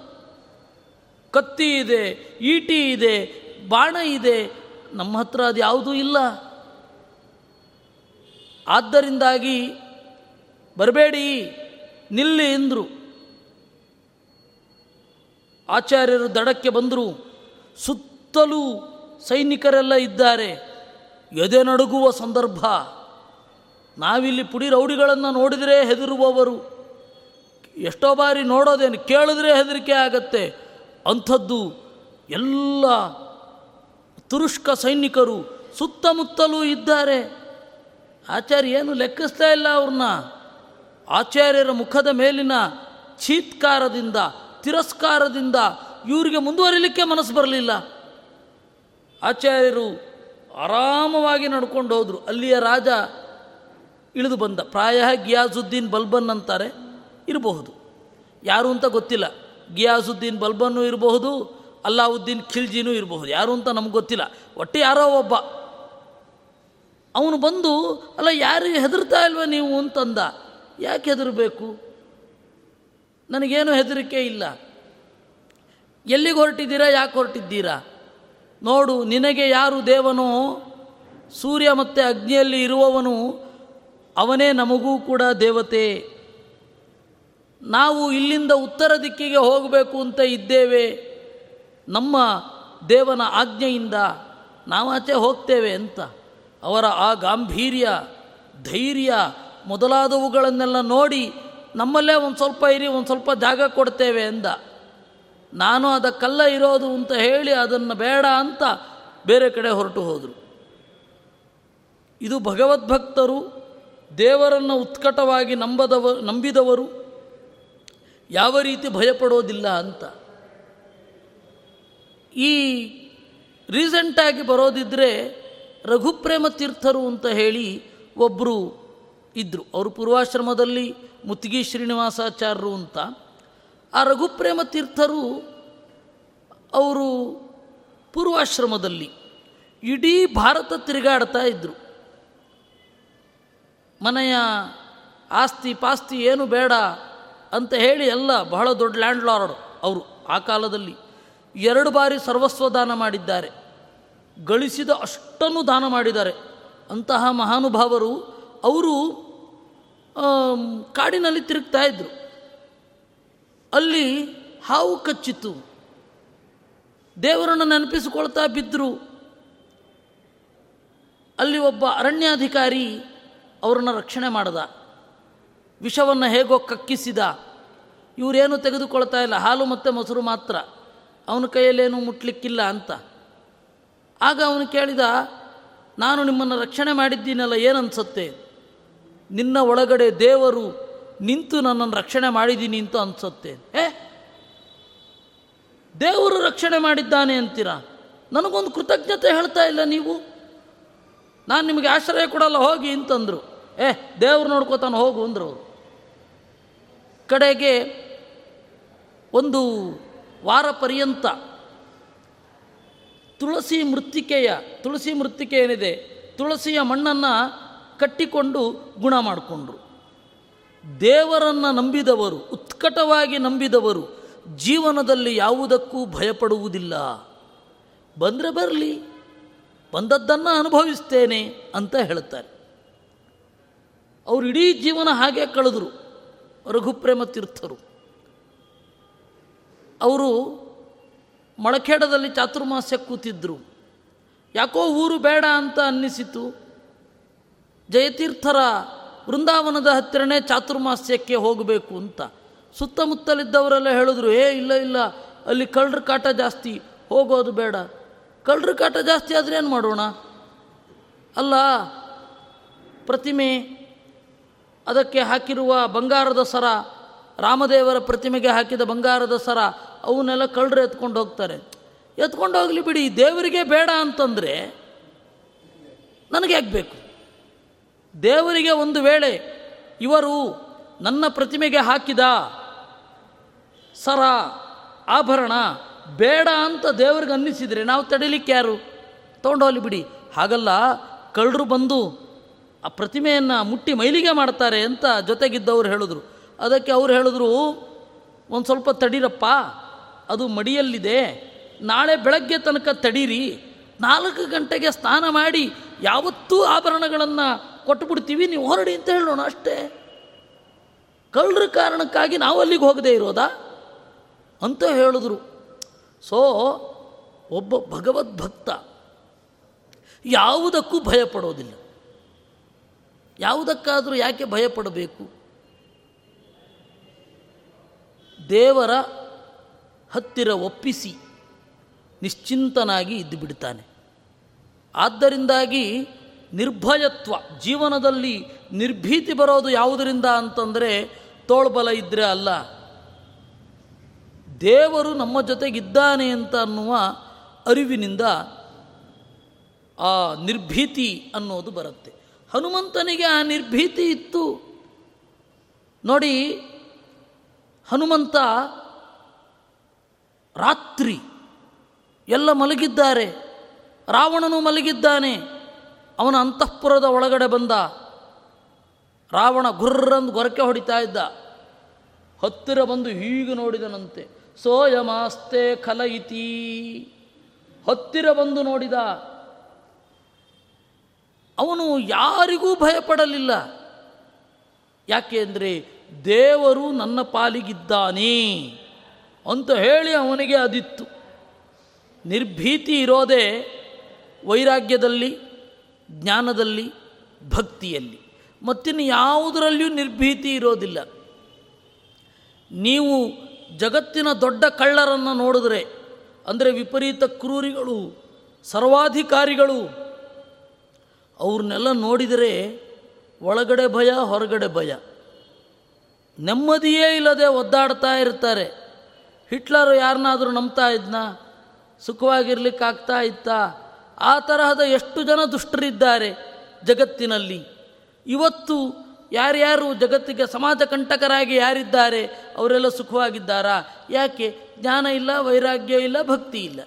ಕತ್ತಿ ಇದೆ, ಈಟಿ ಇದೆ, ಬಾಣ ಇದೆ, ನಮ್ಮ ಹತ್ರ ಅದು ಯಾವುದೂ ಇಲ್ಲ. ಆದ್ದರಿಂದಾಗಿ ಬರಬೇಡಿ, ನಿಲ್ಲಿ ಎಂದರು. ಆಚಾರ್ಯರು ದಡಕ್ಕೆ ಬಂದರು. ಸುತ್ತಲೂ ಸೈನಿಕರೆಲ್ಲ ಇದ್ದಾರೆ. ಎದೆ ನಡುಗುವ ಸಂದರ್ಭ. ನಾವಿಲ್ಲಿ ಪುಡಿ ರೌಡಿಗಳನ್ನು ನೋಡಿದರೆ ಹೆದರುವವರು. ಎಷ್ಟೋ ಬಾರಿ ನೋಡೋದೇನು, ಕೇಳಿದ್ರೆ ಹೆದರಿಕೆ ಆಗತ್ತೆ. ಅಂಥದ್ದು ಎಲ್ಲ ತುರುಷ್ಕ ಸೈನಿಕರು ಸುತ್ತಮುತ್ತಲೂ ಇದ್ದಾರೆ. ಆಚಾರ್ಯ ಏನು ಲೆಕ್ಕಿಸ್ತಾ ಇಲ್ಲ ಅವ್ರನ್ನ. ಆಚಾರ್ಯರ ಮುಖದ ಮೇಲಿನ ಚೀತ್ಕಾರದಿಂದ, ತಿರಸ್ಕಾರದಿಂದ ಇವರಿಗೆ ಮುಂದುವರಿಲಿಕ್ಕೆ ಮನಸ್ಸು ಬರಲಿಲ್ಲ. ಆಚಾರ್ಯರು ಆರಾಮವಾಗಿ ನಡ್ಕೊಂಡು ಹೋದರು. ಅಲ್ಲಿಯ ರಾಜ ಇಳಿದು ಬಂದ. ಪ್ರಾಯ ಗಿಯಾಜುದ್ದೀನ್ ಬಲ್ಬನ್ ಅಂತಾರೆ, ಇರಬಹುದು. ಯಾರು ಅಂತ ಗೊತ್ತಿಲ್ಲ. ಗಿಯಾಜುದ್ದೀನ್ ಬಲ್ಬನ್ನು ಇರಬಹುದು, ಅಲ್ಲಾವುದ್ದೀನ್ ಖಿಲ್ಜಿನೂ ಇರಬಹುದು. ಯಾರು ಅಂತ ನಮ್ಗೆ ಗೊತ್ತಿಲ್ಲ. ಒಟ್ಟು ಯಾರೋ ಒಬ್ಬ. ಅವನು ಬಂದು, ಅಲ್ಲ ಯಾರು ಹೆದರ್ತಾ ಇಲ್ವ ನೀವು? ಅಂತಂದ. ಯಾಕೆ ಹೆದರಬೇಕು? ನನಗೇನು ಹೆದರಿಕೆ ಇಲ್ಲ. ಎಲ್ಲಿಗೆ ಹೊರಟಿದ್ದೀರಾ? ಯಾಕೆ ಹೊರಟಿದ್ದೀರಾ? ನೋಡು, ನಿನಗೆ ಯಾರು ದೇವನೋ, ಸೂರ್ಯ ಮತ್ತು ಅಗ್ನಿಯಲ್ಲಿ ಇರುವವನು, ಅವನೇ ನಮಗೂ ಕೂಡ ದೇವತೆ. ನಾವು ಇಲ್ಲಿಂದ ಉತ್ತರ ದಿಕ್ಕಿಗೆ ಹೋಗಬೇಕು ಅಂತ ಇದ್ದೇವೆ. ನಮ್ಮ ದೇವನ ಆಜ್ಞೆಯಿಂದ ನಾವಾಚೆ ಹೋಗ್ತೇವೆ, ಅಂತ. ಅವರ ಆ ಗಾಂಭೀರ್ಯ, ಧೈರ್ಯ ಮೊದಲಾದವುಗಳನ್ನೆಲ್ಲ ನೋಡಿ ನಮ್ಮಲ್ಲೇ ಒಂದು ಸ್ವಲ್ಪ ಇರಿ, ಒಂದು ಸ್ವಲ್ಪ ಜಾಗ ಕೊಡ್ತೇವೆ ಅಂದ ನಾನು ಅದಕ್ಕಲ್ಲ ಇರೋದು ಅಂತ ಹೇಳಿ ಅದನ್ನು ಬೇಡ ಅಂತ ಬೇರೆ ಕಡೆ ಹೊರಟು ಹೋದರು. ಇದು ಭಗವದ್ಭಕ್ತರು, ದೇವರನ್ನು ಉತ್ಕಟವಾಗಿ ನಂಬದವ, ನಂಬಿದವರು, ಯಾವ ರೀತಿ ಭಯಪಡೋದಿಲ್ಲ ಅಂತ. ಈ ರೀಸೆಂಟಾಗಿ ಬರೋದಿದ್ದರೆ ರಘುಪ್ರೇಮ ತೀರ್ಥರು ಅಂತ ಹೇಳಿ ಒಬ್ಬರು ಇದ್ದರು ಅವರು ಪೂರ್ವಾಶ್ರಮದಲ್ಲಿ ಮುತ್ತಿಗೆ ಶ್ರೀನಿವಾಸಾಚಾರ್ಯರು ಅಂತ. ಆ ರಘುಪ್ರೇಮ ತೀರ್ಥರು ಅವರು ಪೂರ್ವಾಶ್ರಮದಲ್ಲಿ ಇಡೀ ಭಾರತ ತಿರುಗಾಡ್ತಾ ಇದ್ದರು ಮನೆಯ ಆಸ್ತಿ ಪಾಸ್ತಿ ಏನು ಬೇಡ ಅಂತ ಹೇಳಿ ಎಲ್ಲ ಬಹಳ ದೊಡ್ಡ ಲ್ಯಾಂಡ್ ಲಾರ್ಡ್ ಅವರು ಆ ಕಾಲದಲ್ಲಿ ಎರಡು ಬಾರಿ ಸರ್ವಸ್ವದಾನ ಮಾಡಿದ್ದಾರೆ. ಗಳಿಸಿದ ಅಷ್ಟನ್ನು ದಾನ ಮಾಡಿದ್ದಾರೆ. ಅಂತಹ ಮಹಾನುಭಾವರು ಅವರು ಕಾಡಿನಲ್ಲಿ ತಿರುಗ್ತಾ ಇದ್ದರು ಅಲ್ಲಿ ಹಾವು ಕಚ್ಚಿತ್ತು. ದೇವರನ್ನು ನೆನಪಿಸಿಕೊಳ್ತಾ ಬಿದ್ದರು ಅಲ್ಲಿ ಒಬ್ಬ ಅರಣ್ಯಾಧಿಕಾರಿ ಅವರನ್ನು ರಕ್ಷಣೆ ಮಾಡಿದ. ವಿಷವನ್ನು ಹೇಗೋ ಕಕ್ಕಿಸಿದ. ಇವರೇನು ತೆಗೆದುಕೊಳ್ತಾ ಇಲ್ಲ. ಹಾಲು ಮತ್ತು ಮೊಸರು ಮಾತ್ರ. ಅವನ ಕೈಯಲ್ಲೇನು ಮುಟ್ಲಿಕ್ಕಿಲ್ಲ ಅಂತ. ಆಗ ಅವನು ಕೇಳಿದ, ನಾನು ನಿಮ್ಮನ್ನು ರಕ್ಷಣೆ ಮಾಡಿದ್ದೀನಲ್ಲ, ಏನನ್ಸುತ್ತೆ? ನಿನ್ನ ಒಳಗಡೆ ದೇವರು ನಿಂತು ನನ್ನನ್ನು ರಕ್ಷಣೆ ಮಾಡಿದ್ದೀನಿ ಅಂತ ಅನ್ಸುತ್ತೆ. ಏ, ದೇವರು ರಕ್ಷಣೆ ಮಾಡಿದ್ದಾನೆ ಅಂತೀರಾ? ನನಗೊಂದು ಕೃತಜ್ಞತೆ ಹೇಳ್ತಾ ಇಲ್ಲ ನೀವು? ನಾನು ನಿಮಗೆ ಆಶ್ರಯ ಕೊಡಲ್ಲ, ಹೋಗಿ, ಅಂತಂದರು. ಏ, ದೇವ್ರು ನೋಡ್ಕೋತಾನೆ ಹೋಗು, ಅಂದರು ಅವರು. ಕಡೆಗೆ ಒಂದು ವಾರ ಪರ್ಯಂತ ತುಳಸಿ ಮೃತ್ತಿಕೆಯ, ತುಳಸಿ ಮೃತ್ತಿಕೆ ಏನಿದೆ? ತುಳಸಿಯ ಮಣ್ಣನ್ನು ಕಟ್ಟಿಕೊಂಡು ಗುಣ ಮಾಡಿಕೊಂಡ್ರು. ದೇವರನ್ನು ನಂಬಿದವರು, ಉತ್ಕಟವಾಗಿ ನಂಬಿದವರು, ಜೀವನದಲ್ಲಿ ಯಾವುದಕ್ಕೂ ಭಯಪಡುವುದಿಲ್ಲ. ಬಂದರೆ ಬರಲಿ, ಬಂದದ್ದನ್ನು ಅನುಭವಿಸ್ತೇನೆ ಅಂತ ಹೇಳ್ತಾರೆ. ಅವರು ಇಡೀ ಜೀವನ ಹಾಗೆ ಕಳೆದರು, ರಘುಪ್ರೇಮ ತೀರ್ಥರು. ಅವರು ಮೊಳಖೇಡದಲ್ಲಿ ಚಾತುರ್ಮಾಸ್ಯ ಕೂತಿದ್ದರು ಯಾಕೋ ಊರು ಬೇಡ ಅಂತ ಅನ್ನಿಸಿತು. ಜಯತೀರ್ಥರ ವೃಂದಾವನದ ಹತ್ತಿರನೇ ಚಾತುರ್ಮಾಸ್ಯಕ್ಕೆ ಹೋಗಬೇಕು ಅಂತ. ಸುತ್ತಮುತ್ತಲಿದ್ದವರೆಲ್ಲ ಹೇಳಿದ್ರು, ಏ, ಇಲ್ಲ ಇಲ್ಲ, ಅಲ್ಲಿ ಕಳ್ಳರ ಕಾಟ ಜಾಸ್ತಿ, ಹೋಗೋದು ಬೇಡ. ಕಳ್ಳರ ಕಾಟ ಜಾಸ್ತಿ ಆದರೆ ಏನು ಮಾಡೋಣ? ಅಲ್ಲ, ಪ್ರತಿಮೆ, ಅದಕ್ಕೆ ಹಾಕಿರುವ ಬಂಗಾರದ ಸರ, ರಾಮದೇವರ ಪ್ರತಿಮೆಗೆ ಹಾಕಿದ ಬಂಗಾರದ ಸರ ಅವನ್ನೆಲ್ಲ ಕಳ್ಳರು ಎತ್ಕೊಂಡು ಹೋಗ್ತಾರೆ. ಎತ್ಕೊಂಡು ಹೋಗಲಿ ಬಿಡಿ, ದೇವರಿಗೆ ಬೇಡ ಅಂತಂದರೆ ನನಗೆ ಯಾಕೆ ಬೇಕು? ದೇವರಿಗೆ ಒಂದು ವೇಳೆ ಇವರು ನನ್ನ ಪ್ರತಿಮೆಗೆ ಹಾಕಿದ ಸರ, ಆಭರಣ ಬೇಡ ಅಂತ ದೇವರಿಗೆ ಅನ್ನಿಸಿದರೆ ನಾವು ತಡಿಲಿಕ್ಕೆ ಯಾರು? ತೊಗೊಂಡೋಗ್ಲಿ ಬಿಡಿ. ಹಾಗಲ್ಲ, ಕಳ್ಳರು ಬಂದು ಆ ಪ್ರತಿಮೆಯನ್ನು ಮುಟ್ಟಿ ಮೈಲಿಗೆ ಮಾಡ್ತಾರೆ ಅಂತ ಜೊತೆಗಿದ್ದವ್ರು ಹೇಳಿದ್ರು. ಅದಕ್ಕೆ ಅವ್ರು ಹೇಳಿದ್ರು, ಒಂದು ಸ್ವಲ್ಪ ತಡೀರಪ್ಪ ಅದು ಮಡಿಯಲ್ಲಿದೆ. ನಾಳೆ ಬೆಳಗ್ಗೆ ತನಕ ತಡೀರಿ. ನಾಲ್ಕು ಗಂಟೆಗೆ ಸ್ನಾನ ಮಾಡಿ ಯಾವತ್ತೂ ಆಭರಣಗಳನ್ನು ಕೊಟ್ಟುಬಿಡ್ತೀವಿ. ನೀವು ಹೊರಡಿ ಅಂತ ಹೇಳೋಣ ಅಷ್ಟೇ. ಕಳ್ಳರ ಕಾರಣಕ್ಕಾಗಿ ನಾವು ಅಲ್ಲಿಗೆ ಹೋಗದೆ ಇರೋದಾ? ಅಂತ ಹೇಳಿದ್ರು. ಸೊ, ಒಬ್ಬ ಭಗವದ್ಭಕ್ತ ಯಾವುದಕ್ಕೂ ಭಯಪಡೋದಿಲ್ಲ. ಯಾವುದಕ್ಕಾದರೂ ಯಾಕೆ ಭಯಪಡಬೇಕು? ದೇವರ ಹತ್ತಿರ ಒಪ್ಪಿಸಿ ನಿಶ್ಚಿಂತನಾಗಿ ಇದ್ದು ಬಿಡ್ತಾನೆ ಆದ್ದರಿಂದಾಗಿ ನಿರ್ಭಯತ್ವ, ಜೀವನದಲ್ಲಿ ನಿರ್ಭೀತಿ ಬರೋದು ಯಾವುದರಿಂದ ಅಂತಂದರೆ ತೋಳ್ಬಲ ಇದ್ದರೆ ಅಲ್ಲ. ದೇವರು ನಮ್ಮ ಜೊತೆಗಿದ್ದಾನೆ ಅಂತ ಅನ್ನುವ ಅರಿವಿನಿಂದ ಆ ನಿರ್ಭೀತಿ ಅನ್ನೋದು ಬರುತ್ತೆ. ಹನುಮಂತನಿಗೆ ಆ ನಿರ್ಭೀತಿ ಇತ್ತು. ನೋಡಿ, ಹನುಮಂತ ರಾತ್ರಿ ಎಲ್ಲ ಮಲಗಿದ್ದಾರೆ. ರಾವಣನು ಮಲಗಿದ್ದಾನೆ. ಅವನ ಅಂತಃಪುರದ ಒಳಗಡೆ ಬಂದ. ರಾವಣ ಗುರ್ರಂದು ಗೊರಕೆ ಹೊಡಿತಾ ಇದ್ದ. ಹತ್ತಿರ ಬಂದು ಹೀಗೆ ನೋಡಿದನಂತೆ. ಸೋಯಮಾಸ್ತೆ ಖಲಯಿತಿ. ಹತ್ತಿರ ಬಂದು ನೋಡಿದ. ಅವನು ಯಾರಿಗೂ ಭಯಪಡಲಿಲ್ಲ. ಯಾಕೆ ಅಂದರೆ ದೇವರು ನನ್ನ ಪಾಲಿಗಿದ್ದಾನೆ. ಅಂತ ಹೇಳಿ ಅವನಿಗೆ ಅದಿತ್ತು. ನಿರ್ಭೀತಿ ಇರೋದೇ ವೈರಾಗ್ಯದಲ್ಲಿ, ಜ್ಞಾನದಲ್ಲಿ, ಭಕ್ತಿಯಲ್ಲಿ. ಮತ್ತಿನ್ನು ಯಾವುದರಲ್ಲಿಯೂ ನಿರ್ಭೀತಿ ಇರೋದಿಲ್ಲ. ನೀವು ಜಗತ್ತಿನ ದೊಡ್ಡ ಕಳ್ಳರನ್ನು ನೋಡಿದ್ರೆ, ಅಂದರೆ ವಿಪರೀತ ಕ್ರೂರಿಗಳು, ಸರ್ವಾಧಿಕಾರಿಗಳು, ಅವ್ರನ್ನೆಲ್ಲ ನೋಡಿದರೆ ಒಳಗಡೆ ಭಯ, ಹೊರಗಡೆ ಭಯ. ನೆಮ್ಮದಿಯೇ ಇಲ್ಲದೆ ಒದ್ದಾಡ್ತಾ ಇರ್ತಾರೆ. ಹಿಟ್ಲರು ಯಾರನ್ನಾದರೂ ನಂಬ್ತಾ ಇದ್ನ? ಸುಖವಾಗಿರ್ಲಿಕ್ಕಾಗ್ತಾ ಇತ್ತ? ಆ ತರಹದ ಎಷ್ಟು ಜನ ದುಷ್ಟರಿದ್ದಾರೆ ಜಗತ್ತಿನಲ್ಲಿ? ಇವತ್ತು ಯಾರ್ಯಾರು ಜಗತ್ತಿಗೆ ಸಮಾಜ ಕಂಟಕರಾಗಿ ಯಾರಿದ್ದಾರೆ, ಅವರೆಲ್ಲ ಸುಖವಾಗಿದ್ದಾರಾ? ಯಾಕೆ? ಜ್ಞಾನ ಇಲ್ಲ, ವೈರಾಗ್ಯ ಇಲ್ಲ, ಭಕ್ತಿ ಇಲ್ಲ.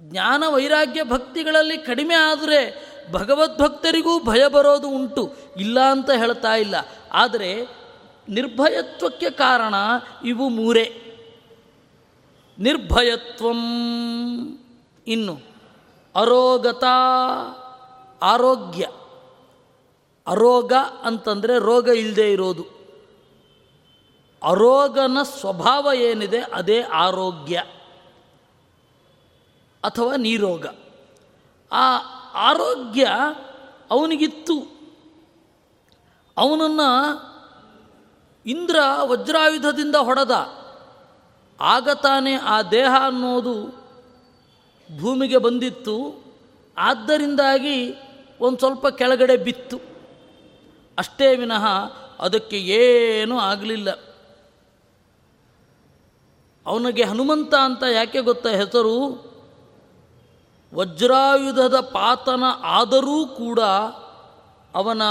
ಜ್ಞಾನ, ವೈರಾಗ್ಯ, ಭಕ್ತಿಗಳಲ್ಲಿ ಕಡಿಮೆ ಆದರೆ ಭಗವದ್ಭಕ್ತರಿಗೂ ಭಯ ಬರೋದು ಉಂಟು, ಇಲ್ಲ ಅಂತ ಹೇಳ್ತಾ ಇಲ್ಲ. ಆದರೆ ನಿರ್ಭಯತ್ವಕ್ಕೆ ಕಾರಣ ಇವು ಮೂರೇ. ನಿರ್ಭಯತ್ವಂ ಇನ್ನು ಅರೋಗತ, ಆರೋಗ್ಯ. ಅರೋಗ ಅಂತಂದರೆ ರೋಗ ಇಲ್ಲದೆ ಇರೋದು. ಅರೋಗನ ಸ್ವಭಾವ ಏನಿದೆ ಅದೇ ಆರೋಗ್ಯ. ಅಥವಾ ನೀರೋಗ. ಆ ಆರೋಗ್ಯ ಅವನಿಗಿತ್ತು. ಅವನನ್ನು ಇಂದ್ರ ವಜ್ರಾಯುಧದಿಂದ ಹೊಡೆದ. ಆಗ ತಾನೇ ಆ ದೇಹ ಅನ್ನೋದು ಭೂಮಿಗೆ ಬಂದಿತ್ತು. ಆದ್ದರಿಂದಾಗಿ ಒಂದು ಸ್ವಲ್ಪ ಕೆಳಗಡೆ ಬಿತ್ತು. ಅಷ್ಟೇ ವಿನಃ ಅದಕ್ಕೆ ಏನೂ ಆಗಲಿಲ್ಲ. ಅವನಿಗೆ ಹನುಮಂತ ಅಂತ ಯಾಕೆ ಗೊತ್ತ ಹೆಸರು? ವಜ್ರಾಯುಧದ ಪಾತನ ಆದರೂ ಕೂಡ ಅವನ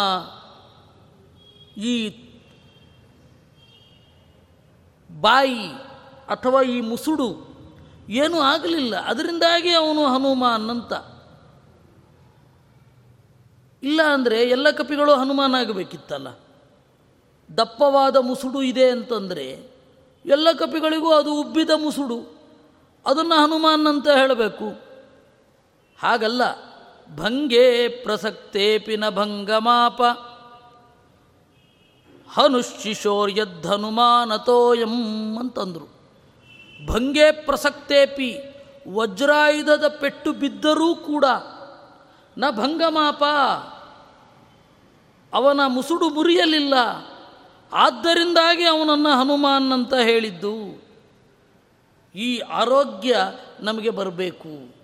ಈ ಬಾಯಿ ಅಥವಾ ಈ ಮುಸುಡು ಏನೂ ಆಗಲಿಲ್ಲ. ಅದರಿಂದಾಗಿ ಅವನು ಹನುಮಾನ್ ಅಂತ. ಇಲ್ಲ ಅಂದರೆ ಎಲ್ಲ ಕಪಿಗಳು ಹನುಮಾನ್ ಆಗಬೇಕಿತ್ತಲ್ಲ? ದಪ್ಪವಾದ ಮುಸುಡು ಇದೆ ಅಂತಂದರೆ ಎಲ್ಲ ಕಪಿಗಳಿಗೂ ಅದು ಉಬ್ಬಿದ ಮುಸುಡು. ಅದನ್ನು ಹನುಮಾನ್ ಅಂತ ಹೇಳಬೇಕು. ಹಾಗಲ್ಲ. ಭಂಗೇ ಪ್ರಸಕ್ತೇಪಿನ ಭಂಗಮಾಪ. ಹನುಶಿಶೋರ್ಯದ್ಧನುಮಾನತೋಯಂ ಅಂತಂದರು. ಭಂಗೆ ಪ್ರಸಕ್ತೇಪಿ ವಜ್ರಾಯುಧದ ಪೆಟ್ಟು ಬಿದ್ದರೂ ಕೂಡ, ನ ಭಂಗಮಾಪ, ಅವನ ಮುಸುಡು ಮುರಿಯಲಿಲ್ಲ. ಆದ್ದರಿಂದಾಗಿ ಅವನನ್ನು ಹನುಮಾನ್ ಅಂತ ಹೇಳಿದ್ದು. ಈ ಆರೋಗ್ಯ ನಮಗೆ ಬರಬೇಕು.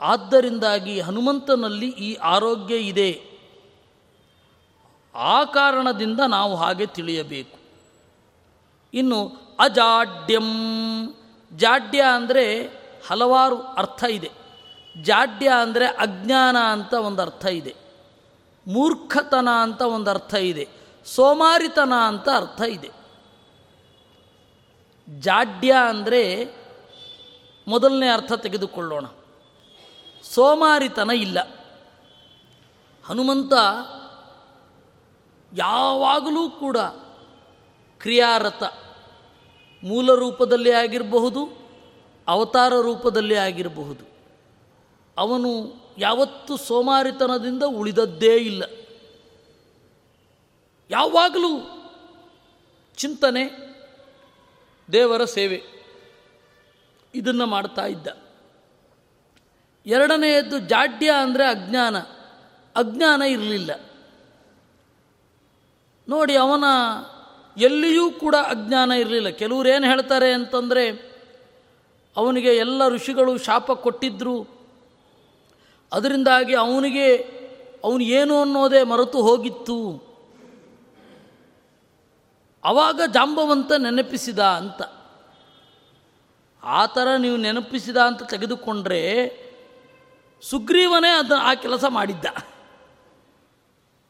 ಆದ್ದರಿಂದಾಗಿ ಹನುಮಂತನಲ್ಲಿ ಈ ಆರೋಗ್ಯ ಇದೆ. ಆ ಕಾರಣದಿಂದ ನಾವು ಹಾಗೆ ತಿಳಿಯಬೇಕು. ಇನ್ನು ಅಜಾಡ್ಯಂ. ಜಾಡ್ಯ ಅಂದರೆ ಹಲವಾರು ಅರ್ಥ ಇದೆ. ಜಾಡ್ಯ ಅಂದರೆ ಅಜ್ಞಾನ ಅಂತ ಒಂದು ಅರ್ಥ ಇದೆ. ಮೂರ್ಖತನ ಅಂತ ಒಂದು ಅರ್ಥ ಇದೆ. ಸೋಮಾರಿತನ ಅಂತ ಅರ್ಥ ಇದೆ. ಜಾಡ್ಯ ಅಂದರೆ ಮೊದಲನೇ ಅರ್ಥ ತೆಗೆದುಕೊಳ್ಳೋಣ. ಸೋಮಾರಿತನ ಇಲ್ಲ. ಹನುಮಂತ ಯಾವಾಗಲೂ ಕೂಡ ಕ್ರಿಯಾರತ ಮೂಲ ರೂಪದಲ್ಲಿ ಆಗಿರಬಹುದು, ಅವತಾರ ರೂಪದಲ್ಲಿ ಆಗಿರಬಹುದು. ಅವನು ಯಾವತ್ತು ಸೋಮಾರಿತನದಿಂದ ಉಳಿದದ್ದೇ ಇಲ್ಲ. ಯಾವಾಗಲೂ ಚಿಂತನೆ, ದೇವರ ಸೇವೆ ಇದನ್ನು ಮಾಡ್ತಾ ಇದ್ದ. ಎರಡನೆಯದ್ದು ಜಾಡ್ಯ ಅಂದರೆ ಅಜ್ಞಾನ. ಅಜ್ಞಾನ ಇರಲಿಲ್ಲ. ನೋಡಿ ಅವನ ಎಲ್ಲಿಯೂ ಕೂಡ ಅಜ್ಞಾನ ಇರಲಿಲ್ಲ. ಕೆಲವರು ಏನು ಹೇಳ್ತಾರೆ ಅಂತಂದರೆ, ಅವನಿಗೆ ಎಲ್ಲ ಋಷಿಗಳು ಶಾಪ ಕೊಟ್ಟಿದ್ದರು ಅದರಿಂದಾಗಿ ಅವನಿಗೆ, ಅವನು ಏನು ಅನ್ನೋದೇ ಮರೆತು ಹೋಗಿತ್ತು. ಆವಾಗ ಜಾಂಬವಂತ ನೆನಪಿಸಿದ ಅಂತ. ಆ ಥರ ನೀವು ನೆನಪಿಸಿದ ಅಂತ ತೆಗೆದುಕೊಂಡ್ರೆ, ಸುಗ್ರೀವನೇ ಅದನ್ನು ಆ ಕೆಲಸ ಮಾಡಿದ್ದ.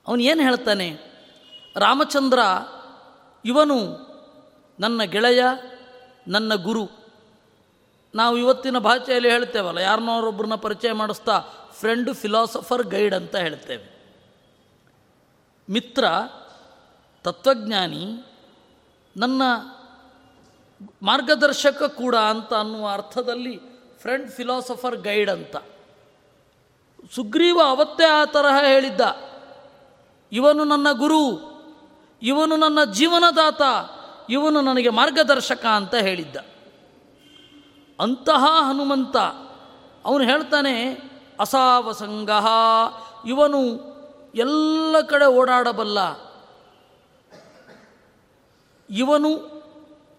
ಅವನು ಏನು ಹೇಳ್ತಾನೆ? ರಾಮಚಂದ್ರ, ಇವನು ನನ್ನ ಗೆಳೆಯ, ನನ್ನ ಗುರು. ನಾವು ಇವತ್ತಿನ ಭಾಷೆಯಲ್ಲಿ ಹೇಳ್ತೇವಲ್ಲ ಯಾರನ್ನೋರೊಬ್ಬರನ್ನ ಪರಿಚಯ ಮಾಡಿಸ್ತಾ ಫ್ರೆಂಡ್ ಫಿಲಾಸಫರ್ ಗೈಡ್ ಅಂತ ಹೇಳ್ತೇವೆ. ಮಿತ್ರ, ತತ್ವಜ್ಞಾನಿ, ನನ್ನ ಮಾರ್ಗದರ್ಶಕ ಕೂಡ ಅಂತ ಅನ್ನುವ ಅರ್ಥದಲ್ಲಿ ಫ್ರೆಂಡ್ ಫಿಲಾಸಫರ್ ಗೈಡ್ ಅಂತ. ಸುಗ್ರೀವ ಅವತ್ತೇ ಆ ತರಹ ಹೇಳಿದ್ದ. ಇವನು ನನ್ನ ಗುರು. ಇವನು ನನ್ನ ಜೀವನದಾತ, ಇವನು ನನಗೆ ಮಾರ್ಗದರ್ಶಕ ಅಂತ ಹೇಳಿದ್ದ. ಅಂತಹ ಹನುಮಂತ, ಅವನು ಹೇಳ್ತಾನೆ, ಅಸಾವಸಂಗ, ಇವನು ಎಲ್ಲ ಕಡೆ ಓಡಾಡಬಲ್ಲ. ಇವನು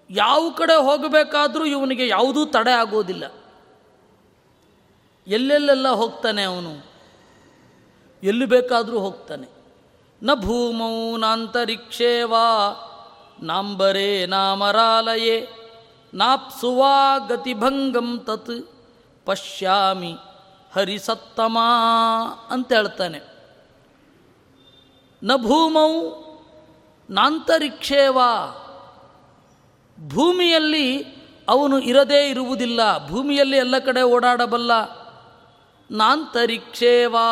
ಯಾವ ಕಡೆ ಹೋಗಬೇಕಾದರೂ ಇವನಿಗೆ ಯಾವುದೂ ತಡೆ ಆಗೋದಿಲ್ಲ. ಎಲ್ಲೆಲ್ಲೆಲ್ಲ ಹೋಗ್ತಾನೆ ಅವನು. ಎಲ್ಲಿ ಬೇಕಾದರೂ ಹೋಗ್ತಾನೆ. ನ ಭೂಮೌ ನಾಂತರಿಕ್ಷೇ ವಾ ನಾಂಬರೇ ನಾಮರಾಲಯೇ ನಾಪ್ಸುವಾ ಗತಿಭಂಗಂ ತತ್ ಪಶ್ಯಾಮಿ ಹರಿಸತ್ತಮ ಅಂತ ಹೇಳ್ತಾನೆ. ನ ಭೂಮೌ ನಾಂತರಿಕ್ಷೇವಾ ಭೂಮಿಯಲ್ಲಿ ಅವನು ಇರದೇ ಇರುವುದಿಲ್ಲ, ಭೂಮಿಯಲ್ಲಿ ಎಲ್ಲ ಕಡೆ ಓಡಾಡಬಲ್ಲ ನಾಂತರಿಕ್ಷೇವಾ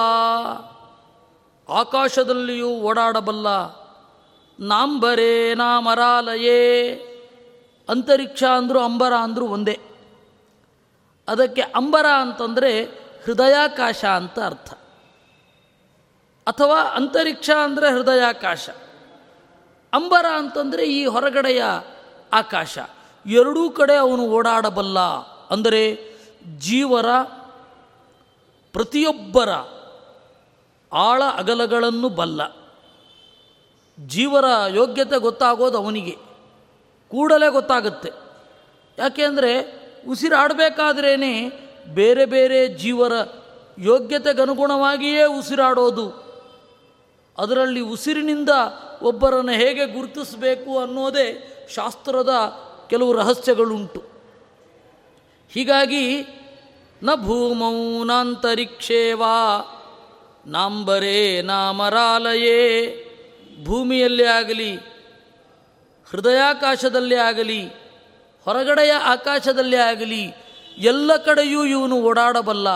ಆಕಾಶದಲ್ಲಿಯೂ ಓಡಾಡಬಲ್ಲ ನಾಂಬರೇ ನಾಮರಾಲಯೇ ಅಂತರಿಕ್ಷ ಅಂದರೂ ಅಂಬರ ಅಂದರೂ ಒಂದೇ. ಅದಕ್ಕೆ ಅಂಬರ ಅಂತಂದರೆ ಹೃದಯಾಕಾಶ ಅಂತ ಅರ್ಥ. ಅಥವಾ ಅಂತರಿಕ್ಷ ಅಂದರೆ ಹೃದಯಾಕಾಶ. ಅಂಬರ ಅಂತಂದರೆ ಈ ಹೊರಗಡೆಯ ಆಕಾಶ. ಎರಡೂ ಕಡೆ ಅವನು ಓಡಾಡಬಲ್ಲ, ಅಂದರೆ ಜೀವರ ಪ್ರತಿಯೊಬ್ಬರ ಆಳ ಅಗಲಗಳನ್ನು ಬಲ್ಲ. ಜೀವರ ಯೋಗ್ಯತೆ ಗೊತ್ತಾಗೋದು ಅವನಿಗೆ. ಕೂಡಲೇ ಗೊತ್ತಾಗುತ್ತೆ. ಯಾಕೆಂದರೆ ಉಸಿರಾಡಬೇಕಾದ್ರೇ ಬೇರೆ ಬೇರೆ ಜೀವರ ಯೋಗ್ಯತೆಗನುಗುಣವಾಗಿಯೇ ಉಸಿರಾಡೋದು. ಅದರಲ್ಲಿ ಉಸಿರಿನಿಂದ ಒಬ್ಬರನ್ನು ಹೇಗೆ ಗುರುತಿಸಬೇಕು ಅನ್ನೋದೇ ಶಾಸ್ತ್ರದ ಕೆಲವು ರಹಸ್ಯಗಳುಂಟು. ಹೀಗಾಗಿ ನ ಭೂಮೌ ನಾಂತರಿಕ್ಷೇವಾ ನಾಂಬರೇ ನಾಮರಾಲಯೇ. ಭೂಮಿಯಲ್ಲೇ ಆಗಲಿ, ಹೃದಯಾಕಾಶದಲ್ಲೇ ಆಗಲಿ, ಹೊರಗಡೆಯ ಆಕಾಶದಲ್ಲೇ ಆಗಲಿ, ಎಲ್ಲ ಕಡೆಯೂ ಇವನು ಓಡಾಡಬಲ್ಲ.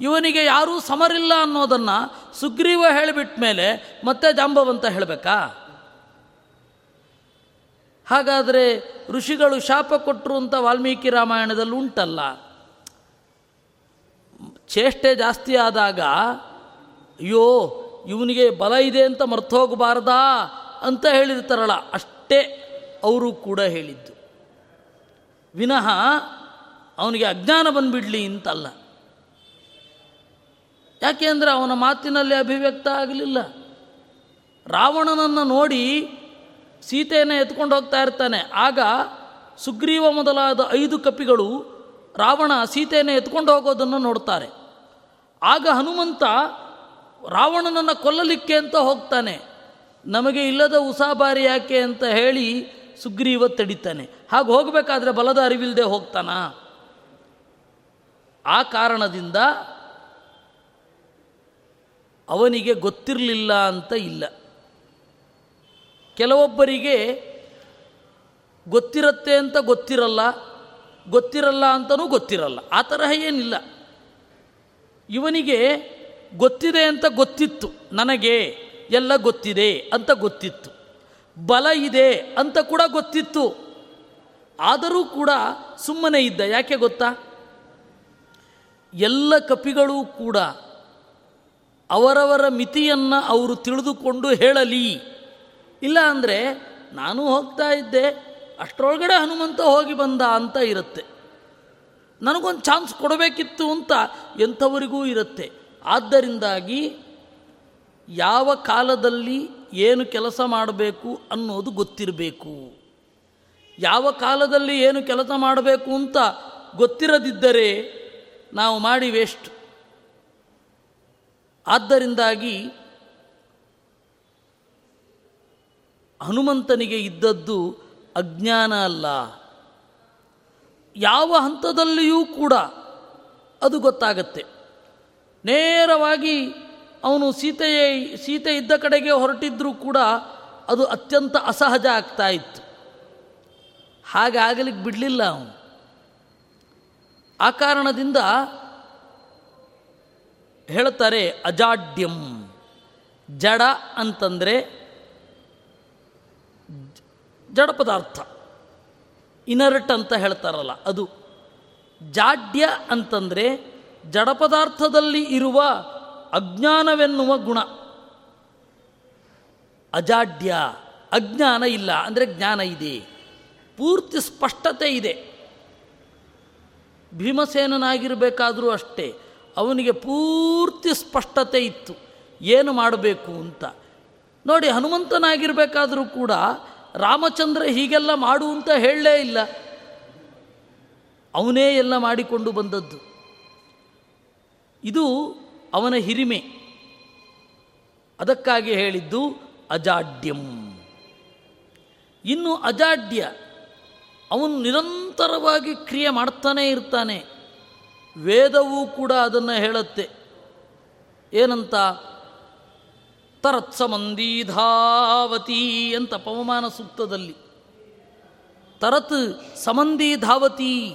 ಇವನಿಗೆ ಯಾರೂ ಸಮರಿಲ್ಲ ಅನ್ನೋದನ್ನು ಸುಗ್ರೀವ ಹೇಳಿಬಿಟ್ಟ ಮೇಲೆ ಮತ್ತೆ ಜಾಂಬವಂತ ಹೇಳಬೇಕಾ? ಹಾಗಾದರೆ ಋಷಿಗಳು ಶಾಪ ಕೊಟ್ಟರು ಅಂತ ವಾಲ್ಮೀಕಿ ರಾಮಾಯಣದಲ್ಲಿ ಉಂಟಲ್ಲ. ಚೇಷ್ಟೆ ಜಾಸ್ತಿ ಆದಾಗ ಅಯ್ಯೋ, ಇವನಿಗೆ ಬಲ ಇದೆ ಅಂತ ಮರ್ತೋಗಬಾರ್ದಾ ಅಂತ ಹೇಳಿರ್ತಾರಲ್ಲ, ಅಷ್ಟೇ ಅವರು ಕೂಡ ಹೇಳಿದ್ದು. ವಿನಃ ಅವನಿಗೆ ಅಜ್ಞಾನ ಬಂದುಬಿಡಲಿ ಅಂತಲ್ಲ. ಯಾಕೆ ಅಂದರೆ ಅವನ ಮಾತಿನಲ್ಲಿ ಅಭಿವ್ಯಕ್ತ ಆಗಲಿಲ್ಲ. ರಾವಣನನ್ನು ನೋಡಿ ಸೀತೆಯನ್ನು ಎತ್ಕೊಂಡು ಹೋಗ್ತಾ ಇರ್ತಾನೆ. ಆಗ ಸುಗ್ರೀವ ಮೊದಲಾದ ಐದು ಕಪಿಗಳು ರಾವಣ ಸೀತೆಯನ್ನು ಎತ್ಕೊಂಡು ಹೋಗೋದನ್ನು ನೋಡ್ತಾರೆ. ಆಗ ಹನುಮಂತ ರಾವಣನನ್ನು ಕೊಲ್ಲಲಿಕ್ಕೆ ಅಂತ ಹೋಗ್ತಾನೆ. ನಮಗೆ ಇಲ್ಲದ ಉಸಾಬಾರಿ ಯಾಕೆ ಅಂತ ಹೇಳಿ ಸುಗ್ರೀವ ತಡಿತಾನೆ. ಹಾಗೆ ಹೋಗಬೇಕಾದ್ರೆ ಬಲದ ಅರಿವಿಲ್ಲದೆ ಹೋಗ್ತಾನ? ಆ ಕಾರಣದಿಂದ ಅವನಿಗೆ ಗೊತ್ತಿರಲಿಲ್ಲ ಅಂತ ಇಲ್ಲ. ಕೆಲವೊಬ್ಬರಿಗೆ ಗೊತ್ತಿರತ್ತೆ ಅಂತ ಗೊತ್ತಿರಲ್ಲ ಗೊತ್ತಿರಲ್ಲ ಅಂತಲೂ ಗೊತ್ತಿರಲ್ಲ. ಆ ತರಹ ಏನಿಲ್ಲ. ಇವನಿಗೆ ಗೊತ್ತಿದೆ ಅಂತ ಗೊತ್ತಿತ್ತು. ನನಗೆ ಎಲ್ಲ ಗೊತ್ತಿದೆ ಅಂತ ಗೊತ್ತಿತ್ತು. ಬಲ ಇದೆ ಅಂತ ಕೂಡ ಗೊತ್ತಿತ್ತು. ಆದರೂ ಕೂಡ ಸುಮ್ಮನೆ ಇದ್ದ. ಯಾಕೆ ಗೊತ್ತಾ? ಎಲ್ಲ ಕಪಿಗಳು ಕೂಡ ಅವರವರ ಮಿತಿಯನ್ನು ಅವರು ತಿಳಿದುಕೊಂಡು ಹೇಳಲಿ. ಇಲ್ಲ ಅಂದರೆ ನಾನು ಹೋಗ್ತಾ ಇದ್ದೆ, ಅಷ್ಟರೊಳಗಡೆ ಹನುಮಂತ ಹೋಗಿ ಬಂದ ಅಂತ ಇರುತ್ತೆ. ನನಗೊಂದು ಚಾನ್ಸ್ ಕೊಡಬೇಕಿತ್ತು ಅಂತ ಎಂಥವರಿಗೂ ಇರುತ್ತೆ. ಆದ್ದರಿಂದಾಗಿ ಯಾವ ಕಾಲದಲ್ಲಿ ಏನು ಕೆಲಸ ಮಾಡಬೇಕು ಅನ್ನೋದು ಗೊತ್ತಿರಬೇಕು. ಯಾವ ಕಾಲದಲ್ಲಿ ಏನು ಕೆಲಸ ಮಾಡಬೇಕು ಅಂತ ಗೊತ್ತಿರದಿದ್ದರೆ ನಾವು ಮಾಡಿ ವೇಸ್ಟ್ ಆದ್ದರಿಂದಾಗಿ ಹನುಮಂತನಿಗೆ ಇದ್ದದ್ದು ಅಜ್ಞಾನ ಅಲ್ಲ. ಯಾವ ಹಂತದಲ್ಲಿಯೂ ಕೂಡ ಅದು ಗೊತ್ತಾಗತ್ತೆ. ನೇರವಾಗಿ ಅವನು ಸೀತೆಯೇ, ಸೀತೆ ಇದ್ದ ಕಡೆಗೆ ಹೊರಟಿದ್ರೂ ಕೂಡ ಅದು ಅತ್ಯಂತ ಅಸಹಜ ಆಗ್ತಾ ಇತ್ತು. ಹಾಗಾಗಲಿಕ್ಕೆ ಬಿಡಲಿಲ್ಲ ಅವನು. ಆ ಕಾರಣದಿಂದ ಹೇಳ್ತಾರೆ ಅಜಾಡ್ಯಂ. ಜಡ ಅಂತಂದರೆ ಜಡ ಪದಾರ್ಥ. ಇನರ್ಟ್ ಅಂತ ಹೇಳ್ತಾರಲ್ಲ ಅದು. ಜಾಡ್ಯ ಅಂತಂದರೆ ಜಡ ಪದಾರ್ಥದಲ್ಲಿ ಇರುವ ಅಜ್ಞಾನವೆನ್ನುವ ಗುಣ. ಅಜಾಡ್ಯ, ಅಜ್ಞಾನ ಇಲ್ಲ ಅಂದರೆ ಜ್ಞಾನ ಇದೆ. ಪೂರ್ತಿ ಸ್ಪಷ್ಟತೆ ಇದೆ. ಭೀಮಸೇನನಾಗಿರಬೇಕಾದರೂ ಅಷ್ಟೇ, ಅವನಿಗೆ ಪೂರ್ತಿ ಸ್ಪಷ್ಟತೆ ಇತ್ತು. ಏನು ಮಾಡಬೇಕು ಅಂತ. ನೋಡಿ, ಹನುಮಂತನಾಗಿರಬೇಕಾದರೂ ಕೂಡ ರಾಮಚಂದ್ರ ಹೀಗೆಲ್ಲ ಮಾಡು ಅಂತ ಹೇಳಲೇ ಇಲ್ಲ. ಅವನೇ ಎಲ್ಲ ಮಾಡಿಕೊಂಡು ಬಂದದ್ದು. ಇದು ಅವನ ಹಿರಿಮೆ. ಅದಕ್ಕಾಗಿ ಹೇಳಿದ್ದು ಅಜಾಡ್ಯಂ. ಇನ್ನು ಅಜಾಡ್ಯ, ಅವನು ನಿರಂತರವಾಗಿ ಕ್ರಿಯೆ ಮಾಡ್ತಾನೇ ಇರ್ತಾನೆ. ವೇದವೂ ಕೂಡ ಅದನ್ನು ಹೇಳುತ್ತೆ. ಏನಂತ? ತರತ್ಸಮಂದೀಧಾವತಿ ಅಂತ ಪವಮಾನ ಸೂಕ್ತದಲ್ಲಿ. ತರತ್ ಸಮಂದೀಧಾವತಿ.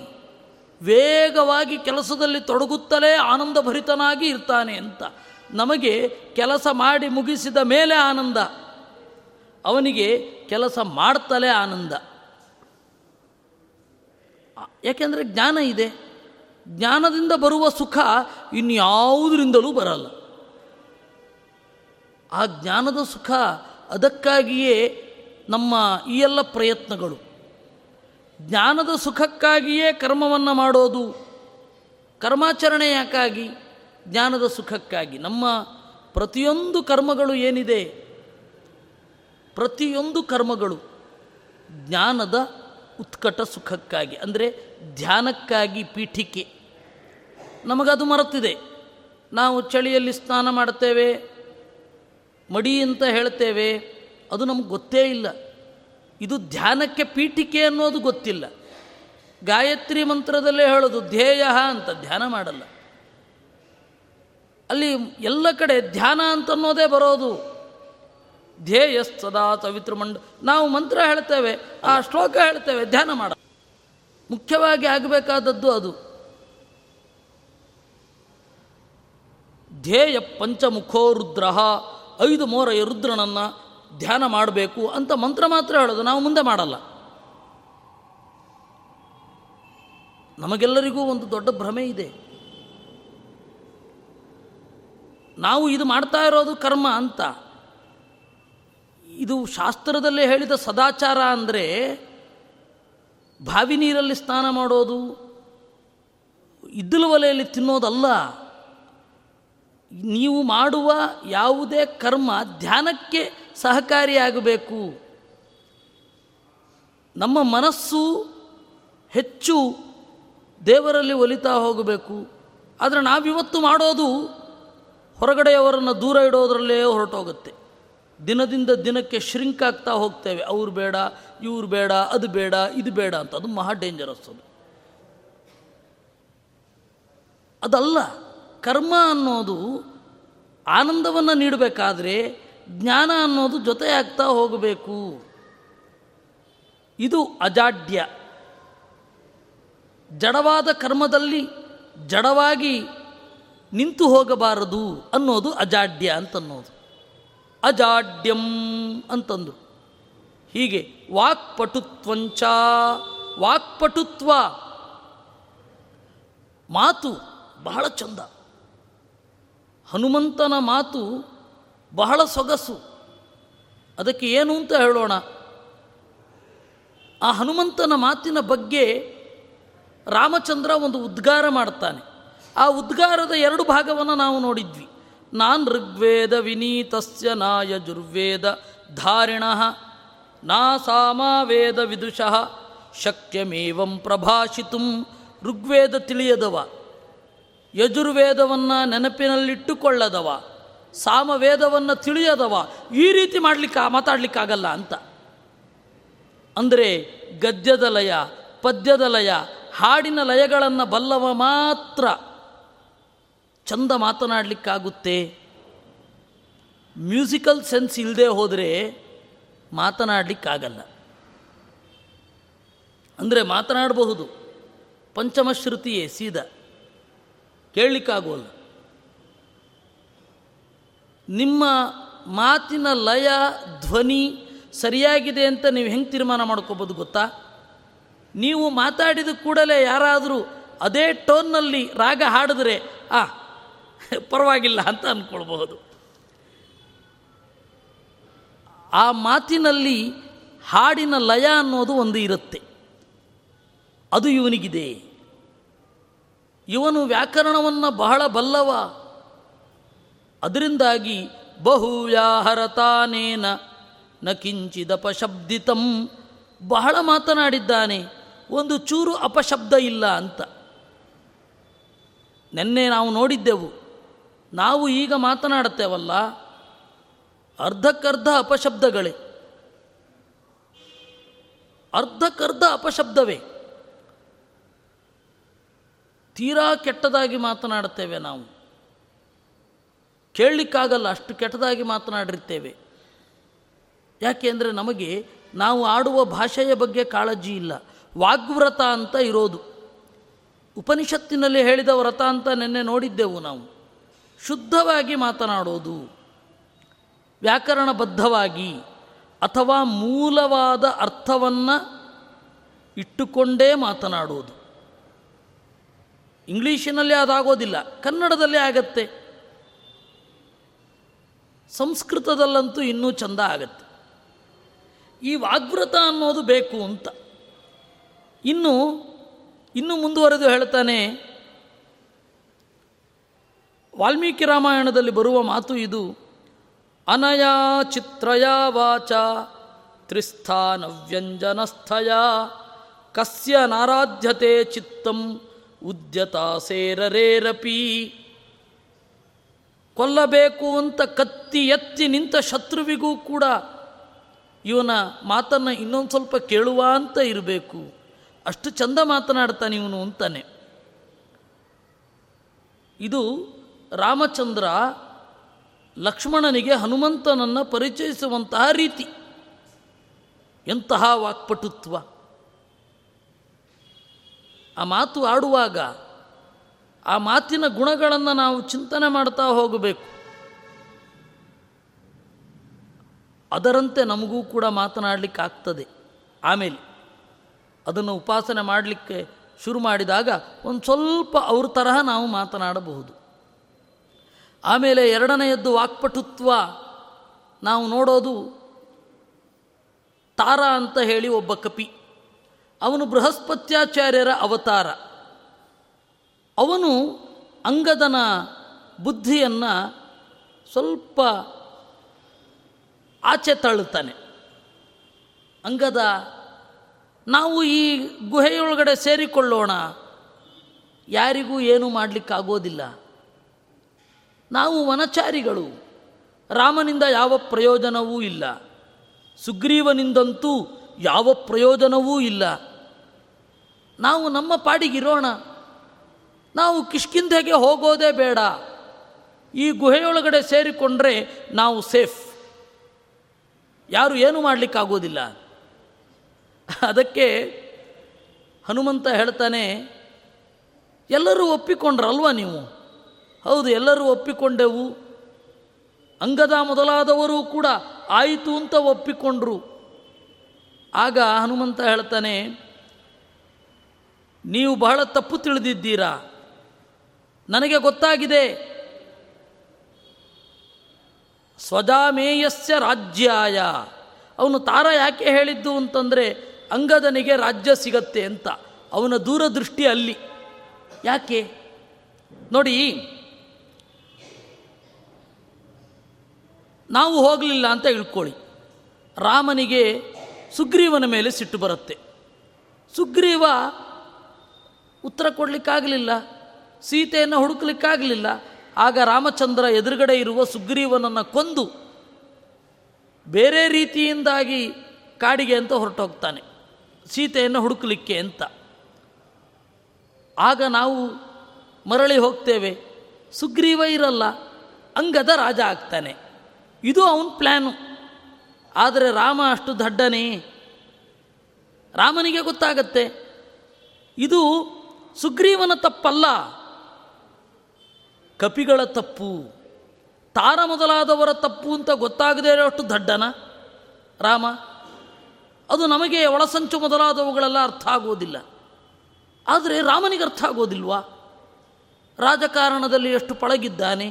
ವೇಗವಾಗಿ ಕೆಲಸದಲ್ಲಿ ತೊಡಗುತ್ತಲೇ ಆನಂದಭರಿತನಾಗಿ ಇರ್ತಾನೆ ಅಂತ. ನಮಗೆ ಕೆಲಸ ಮಾಡಿ ಮುಗಿಸಿದ ಮೇಲೆ ಆನಂದ. ಅವನಿಗೆ ಕೆಲಸ ಮಾಡ್ತಲೇ ಆನಂದ. ಯಾಕೆಂದರೆ ಜ್ಞಾನ ಇದೆ. ಜ್ಞಾನದಿಂದ ಬರುವ ಸುಖ ಇನ್ಯಾವುದರಿಂದಲೂ ಬರಲ್ಲ. ಆ ಜ್ಞಾನದ ಸುಖ ಅದಕ್ಕಾಗಿಯೇ ನಮ್ಮ ಈ ಎಲ್ಲ ಪ್ರಯತ್ನಗಳು. ಜ್ಞಾನದ ಸುಖಕ್ಕಾಗಿಯೇ ಕರ್ಮವನ್ನು ಮಾಡೋದು. ಕರ್ಮಾಚರಣೆ ಯಾಕಾಗಿ? ಜ್ಞಾನದ ಸುಖಕ್ಕಾಗಿ. ನಮ್ಮ ಪ್ರತಿಯೊಂದು ಕರ್ಮಗಳು ಏನಿದೆ? ಪ್ರತಿಯೊಂದು ಕರ್ಮಗಳು ಜ್ಞಾನದ ಉತ್ಕಟ ಸುಖಕ್ಕಾಗಿ. ಅಂದರೆ ಧ್ಯಾನಕ್ಕಾಗಿ ಪೀಠಿಕೆ. ನಮಗದು ಮರೆತಿದೆ. ನಾವು ಚಳಿಯಲ್ಲಿ ಸ್ನಾನ ಮಾಡ್ತೇವೆ, ಮಡಿ ಅಂತ ಹೇಳ್ತೇವೆ. ಅದು ನಮಗೆ ಗೊತ್ತೇ ಇಲ್ಲ. ಇದು ಧ್ಯಾನಕ್ಕೆ ಪೀಠಿಕೆ ಅನ್ನೋದು ಗೊತ್ತಿಲ್ಲ. ಗಾಯತ್ರಿ ಮಂತ್ರದಲ್ಲೇ ಹೇಳೋದು ಧ್ಯೇಯ ಅಂತ ಧ್ಯಾನ ಮಾಡಲ್ಲ. ಅಲ್ಲಿ ಎಲ್ಲ ಕಡೆ ಧ್ಯಾನ ಅಂತನ್ನೋದೇ ಬರೋದು. ಧ್ಯೇಯ ಸದಾ ಮಂಡ, ನಾವು ಮಂತ್ರ ಹೇಳ್ತೇವೆ, ಆ ಶ್ಲೋಕ ಹೇಳ್ತೇವೆ, ಧ್ಯಾನ ಮಾಡ. ಮುಖ್ಯವಾಗಿ ಆಗಬೇಕಾದದ್ದು ಅದು. ಧ್ಯೇಯ ಪಂಚಮುಖೋ ರುದ್ರ, ಐದು ಮೋರೆಯ ರುದ್ರನನ್ನು ಧ್ಯಾನ ಮಾಡಬೇಕು ಅಂತ ಮಂತ್ರ ಮಾತ್ರ ಹೇಳೋದು ನಾವು ಮುಂದೆ ಮಾಡಲ್ಲ. ನಮಗೆಲ್ಲರಿಗೂ ಒಂದು ದೊಡ್ಡ ಭ್ರಮೆ ಇದೆ. ನಾವು ಇದು ಮಾಡ್ತಾ ಇರೋದು ಕರ್ಮ ಅಂತ. ಇದು ಶಾಸ್ತ್ರದಲ್ಲೇ ಹೇಳಿದ ಸದಾಚಾರ ಅಂದರೆ ಬಾವಿ ನೀರಲ್ಲಿ ಸ್ನಾನ ಮಾಡೋದು, ಇದ್ದಲು ಒಲೆಯಲ್ಲಿ ತಿನ್ನೋದಲ್ಲ. ನೀವು ಮಾಡುವ ಯಾವುದೇ ಕರ್ಮ ಧ್ಯಾನಕ್ಕೆ ಸಹಕಾರಿಯಾಗಬೇಕು. ನಮ್ಮ ಮನಸ್ಸು ಹೆಚ್ಚು ದೇವರಲ್ಲಿ ಒಲಿತಾ ಹೋಗಬೇಕು. ಆದರೆ ನಾವಿವತ್ತು ಮಾಡೋದು ಹೊರಗಡೆಯವರನ್ನು ದೂರ ಇಡೋದರಲ್ಲೇ ಹೊರಟೋಗುತ್ತೆ. ದಿನದಿಂದ ದಿನಕ್ಕೆ ಶ್ರಿಂಕ್ ಆಗ್ತಾ ಹೋಗ್ತೇವೆ. ಅವ್ರು ಬೇಡ, ಇವ್ರು ಬೇಡ, ಅದು ಬೇಡ, ಇದು ಬೇಡ ಅಂತ. ಅದು ಮಹಾ ಡೇಂಜರಸ್ ಅದು. ಅದಲ್ಲ, ಕರ್ಮ ಅನ್ನೋದು ಆನಂದವನ್ನು ನೀಡಬೇಕಾದ್ರೆ ಜ್ಞಾನ ಅನ್ನೋದು ಜೊತೆಯಾಗ್ತಾ ಹೋಗಬೇಕು. ಇದು ಅಜಾಡ್ಯ. ಜಡವಾದ ಕರ್ಮದಲ್ಲಿ ಜಡವಾಗಿ ನಿಂತು ಹೋಗಬಾರದು ಅನ್ನೋದು ಅಜಾಡ್ಯ ಅಂತನ್ನೋದು. ಅಜಾಡ್ಯಂ ಅಂತಂದು. ಹೀಗೆ ವಾಕ್ಪಟುತ್ವಂಚ ವಾಕ್ಪಟುತ್ವ ಮಾತು ಬಹಳ ಚಂದ. ಹನುಮಂತನ ಮಾತು ಬಹಳ ಸೊಗಸು. ಅದಕ್ಕೆ ಏನು ಅಂತ ಹೇಳೋಣ. ಆ ಹನುಮಂತನ ಮಾತಿನ ಬಗ್ಗೆ ರಾಮಚಂದ್ರ ಒಂದು ಉದ್ಗಾರ ಮಾಡ್ತಾನೆ. ಆ ಉದ್ಗಾರದ ಎರಡು ಭಾಗವನ್ನು ನಾವು ನೋಡಿದ್ವಿ. ನಾನ್ ಋಗ್ವೇದ ವಿನೀತಸ್ಯ ನಾ ಯಜುರ್ವೇದ ಧಾರಿಣ, ನಾ ಸಾಮಾವೇದ ವಿದುಷಃ, ಶಕ್ಯಮೇವಂ ಪ್ರಭಾಷಿತು, ಋಗ್ವೇದ ತಿಳಿಯದವ. ಯಜುರ್ವೇದವನ್ನು ನೆನಪಿನಲ್ಲಿಟ್ಟುಕೊಳ್ಳದವ. ಸಾಮವೇದವನ್ನು ತಿಳಿಯದವ. ಈ ರೀತಿ ಮಾಡಲಿಕ್ಕೆ, ಮಾತಾಡಲಿಕ್ಕಾಗಲ್ಲ ಅಂತ. ಅಂದರೆ ಗದ್ಯದ ಲಯ, ಪದ್ಯದ ಲಯ, ಹಾಡಿನ ಲಯಗಳನ್ನು ಬಲ್ಲವ ಮಾತ್ರ ಚಂದ ಮಾತನಾಡಲಿಕ್ಕಾಗುತ್ತೆ. ಮ್ಯೂಸಿಕಲ್ ಸೆನ್ಸ್ ಇಲ್ಲದೆ ಹೋದರೆ ಮಾತನಾಡಲಿಕ್ಕಾಗಲ್ಲ. ಅಂದರೆ ಮಾತನಾಡಬಹುದು. ಪಂಚಮಶ್ರುತಿಯೇ ಸೀದಾ. ಕೇಳಲಿಕ್ಕಾಗೋಲ್ಲ. ನಿಮ್ಮ ಮಾತಿನ ಲಯ, ಧ್ವನಿ ಸರಿಯಾಗಿದೆ ಅಂತ ನೀವು ಹೆಂಗೆ ತೀರ್ಮಾನ ಮಾಡ್ಕೋಬೋದು ಗೊತ್ತಾ? ನೀವು ಮಾತಾಡಿದ ಕೂಡಲೇ ಯಾರಾದರೂ ಅದೇ ಟೋನ್ನಲ್ಲಿ ರಾಗ ಹಾಡಿದ್ರೆ, ಆ, ಪರವಾಗಿಲ್ಲ ಅಂತ ಅಂದ್ಕೊಳ್ಬಹುದು ಆ ಮಾತಿನಲ್ಲಿ ಹಾಡಿನ ಲಯ ಅನ್ನೋದು ಒಂದು ಇರುತ್ತೆ. ಅದು ಇವನಿಗಿದೆ. ಇವನು ವ್ಯಾಕರಣವನ್ನು ಬಹಳ ಬಲ್ಲವ. ಅದರಿಂದಾಗಿ ಬಹುವ್ಯಾಹರತಾನೇನ ನ ಕಿಂಚಿದಪಶಬ್ದಿತಂ ಬಹಳ ಮಾತನಾಡಿದ್ದಾನೆ, ಒಂದು ಚೂರು ಅಪಶಬ್ದ ಇಲ್ಲ ಅಂತ. ನಿನ್ನೆ ನಾವು ನೋಡಿದ್ದೆವು, ನಾವು ಈಗ ಮಾತನಾಡುತ್ತೇವಲ್ಲ, ಅರ್ಧಕ್ಕರ್ಧ ಅಪಶಬ್ದಗಳೇ. ಅರ್ಧಕ್ಕರ್ಧ ಅಪಶಬ್ದವೇ. ತೀರಾ ಕೆಟ್ಟದಾಗಿ ಮಾತನಾಡುತ್ತೇವೆ ನಾವು. ಕೇಳಲಿಕ್ಕಾಗಲ್ಲ, ಅಷ್ಟು ಕೆಟ್ಟದಾಗಿ ಮಾತನಾಡಿರ್ತೇವೆ. ಯಾಕೆ ಅಂದರೆ ನಮಗೆ, ನಾವು ಆಡುವ ಭಾಷೆಯ ಬಗ್ಗೆ ಕಾಳಜಿ ಇಲ್ಲ. ವಾಗ್ವ್ರತ ಅಂತ ಇರೋದು. ಉಪನಿಷತ್ತಿನಲ್ಲಿ ಹೇಳಿದ ವ್ರತ ಅಂತ ನಿನ್ನೆ ನೋಡಿದ್ದೆವು ನಾವು. ಶುದ್ಧವಾಗಿ ಮಾತನಾಡೋದು, ವ್ಯಾಕರಣಬದ್ಧವಾಗಿ ಅಥವಾ ಮೂಲವಾದ ಅರ್ಥವನ್ನು ಇಟ್ಟುಕೊಂಡೇ ಮಾತನಾಡೋದು. ಇಂಗ್ಲೀಷಿನಲ್ಲಿ ಅದಾಗೋದಿಲ್ಲ, ಕನ್ನಡದಲ್ಲೇ ಆಗತ್ತೆ. ಸಂಸ್ಕೃತದಲ್ಲಂತೂ ಇನ್ನೂ ಚಂದ ಆಗತ್ತೆ. ಈ ವಾಗ್ವ್ರತ ಅನ್ನೋದು ಬೇಕು ಅಂತ. ಇನ್ನು ಇನ್ನು ಮುಂದುವರೆದು ಹೇಳ್ತಾನೆ, ವಾಲ್ಮೀಕಿ ರಾಮಾಯಣದಲ್ಲಿ ಬರುವ ಮಾತು ಇದು, ಅನಯಾ ಚಿತ್ರಯ ವಾಚ ತ್ರಿಸ್ಥಾನವ್ಯಂಜನಸ್ಥಯ ಕಸ್ಯ ನಾರಾಧ್ಯತೆ ಚಿತ್ತಂ ಉದ್ಯತಾ ಸೇರರೇರಪಿ. ಕೊಲ್ಲಬೇಕು ಅಂತ ಕತ್ತಿ ಎತ್ತಿ ನಿಂತ ಶತ್ರುವಿಗೂ ಕೂಡ ಇವನ ಮಾತನ್ನು ಇನ್ನೊಂದು ಸ್ವಲ್ಪ ಕೇಳುವ ಅಂತ ಇರಬೇಕು. ಅಷ್ಟು ಚಂದ ಮಾತನಾಡ್ತಾನೆ ಇವನು ಅಂತಾನೆ. ಇದು ರಾಮಚಂದ್ರ ಲಕ್ಷ್ಮಣನಿಗೆ ಹನುಮಂತನನ್ನು ಪರಿಚಯಿಸುವಂತಹ ರೀತಿ. ಎಂತಹ ವಾಕ್ಪಟುತ್ವ. ಆ ಮಾತು ಆಡುವಾಗ ಆ ಮಾತಿನ ಗುಣಗಳನ್ನು ನಾವು ಚಿಂತನೆ ಮಾಡ್ತಾ ಹೋಗಬೇಕು. ಅದರಂತೆ ನಮಗೂ ಕೂಡ ಮಾತನಾಡಲಿಕ್ಕೆ ಆಗ್ತದೆ. ಆಮೇಲೆ ಅದನ್ನು ಉಪಾಸನೆ ಮಾಡಲಿಕ್ಕೆ ಶುರು ಮಾಡಿದಾಗ ಒಂದು ಸ್ವಲ್ಪ ಅವ್ರ ತರಹ ನಾವು ಮಾತನಾಡಬಹುದು. ಆಮೇಲೆ ಎರಡನೆಯದ್ದು ವಾಕ್ಪಟುತ್ವ. ನಾವು ನೋಡೋದು ತಾರ ಅಂತ ಹೇಳಿ ಒಬ್ಬ ಕಪಿ. ಅವನು ಬೃಹಸ್ಪತ್ಯಾಚಾರ್ಯರ ಅವತಾರ. ಅವನು ಅಂಗದನ ಬುದ್ಧಿಯನ್ನು ಸ್ವಲ್ಪ ಆಚೆ ತಳ್ಳುತ್ತಾನೆ. ಅಂಗದ ನಾವು ಈ ಗುಹೆಯೊಳಗಡೆ ಸೇರಿಕೊಳ್ಳೋಣ. ಯಾರಿಗೂ ಏನೂ ಮಾಡಲಿಕ್ಕಾಗೋದಿಲ್ಲ. ನಾವು ವನಚಾರಿಗಳು. ರಾಮನಿಂದ ಯಾವ ಪ್ರಯೋಜನವೂ ಇಲ್ಲ. ಸುಗ್ರೀವನಿಂದಂತೂ ಯಾವ ಪ್ರಯೋಜನವೂ ಇಲ್ಲ. ನಾವು ನಮ್ಮ ಪಾಡಿಗಿರೋಣ. ನಾವು ಕಿಷ್ಕಿಂಧೆಗೆ ಹೋಗೋದೇ ಬೇಡ. ಈ ಗುಹೆಯೊಳಗಡೆ ಸೇರಿಕೊಂಡ್ರೆ ನಾವು ಸೇಫ್. ಯಾರು ಏನು ಮಾಡಲಿಕ್ಕಾಗೋದಿಲ್ಲ. ಅದಕ್ಕೆ ಹನುಮಂತ ಹೇಳ್ತಾನೆ, ಎಲ್ಲರೂ ಒಪ್ಪಿಕೊಂಡ್ರಲ್ವ ನೀವು? ಹೌದು, ಎಲ್ಲರೂ ಒಪ್ಪಿಕೊಂಡೆವು. ಅಂಗದ ಮೊದಲಾದವರು ಕೂಡ ಆಯಿತು ಅಂತ ಒಪ್ಪಿಕೊಂಡ್ರು. ಆಗ ಹನುಮಂತ ಹೇಳ್ತಾನೆ, ನೀವು ಬಹಳ ತಪ್ಪು ತಿಳಿದಿದ್ದೀರಾ? ನನಗೆ ಗೊತ್ತಾಗಿದೆ. ಸ್ವಜಾಮೇಯಸ್ಯ ರಾಜ್ಯಾಯ. ಅವನು ತಾರ ಯಾಕೆ ಹೇಳಿದ್ದು ಅಂತಂದರೆ, ಅಂಗದನಿಗೆ ರಾಜ್ಯ ಸಿಗತ್ತೆ ಅಂತ. ಅವನ ದೂರದೃಷ್ಟಿ ಅಲ್ಲಿ. ಯಾಕೆ? ನೋಡಿ, ನಾವು ಹೋಗಲಿಲ್ಲ ಅಂತ ಇಳ್ಕೊಳ್ಳಿ ರಾಮನಿಗೆ ಸುಗ್ರೀವನ ಮೇಲೆ ಸಿಟ್ಟು ಬರುತ್ತೆ. ಸುಗ್ರೀವ ಉತ್ತರ ಕೊಡಲಿಕ್ಕಾಗಲಿಲ್ಲ. ಸೀತೆಯನ್ನು ಹುಡುಕಲಿಕ್ಕಾಗಲಿಲ್ಲ. ಆಗ ರಾಮಚಂದ್ರ ಎದುರುಗಡೆ ಇರುವ ಸುಗ್ರೀವನನ್ನು ಕೊಂದು ಬೇರೆ ರೀತಿಯಿಂದಾಗಿ ಕಾಡಿಗೆ ಅಂತ ಹೊರಟೋಗ್ತಾನೆ. ಸೀತೆಯನ್ನು ಹುಡುಕಲಿಕ್ಕೆ ಅಂತ. ಆಗ ನಾವು ಮರಳಿ ಹೋಗ್ತೇವೆ. ಸುಗ್ರೀವ ಇರಲ್ಲ, ಅಂಗದ ರಾಜ ಆಗ್ತಾನೆ. ಇದು ಅವನ ಪ್ಲ್ಯಾನು ಆದರೆ ರಾಮ ಅಷ್ಟು ದಡ್ಡನೇ. ರಾಮನಿಗೆ ಗೊತ್ತಾಗತ್ತೆ. ಇದು ಸುಗ್ರೀವನ ತಪ್ಪಲ್ಲ. ಕಪಿಗಳ ತಪ್ಪು, ತಾರ ಮೊದಲಾದವರ ತಪ್ಪು ಅಂತ ಗೊತ್ತಾಗದೇ ಇರೋಷ್ಟು ದಡ್ಡನ? ರಾಮ, ಅದು ನಮಗೆ ಒಳಸಂಚು ಮೊದಲಾದವುಗಳೆಲ್ಲ ಅರ್ಥ ಆಗೋದಿಲ್ಲ. ಆದರೆ ರಾಮನಿಗೆ ಅರ್ಥ ಆಗೋದಿಲ್ವಾ? ರಾಜಕಾರಣದಲ್ಲಿ ಎಷ್ಟು ಪಳಗಿದ್ದಾನೆ?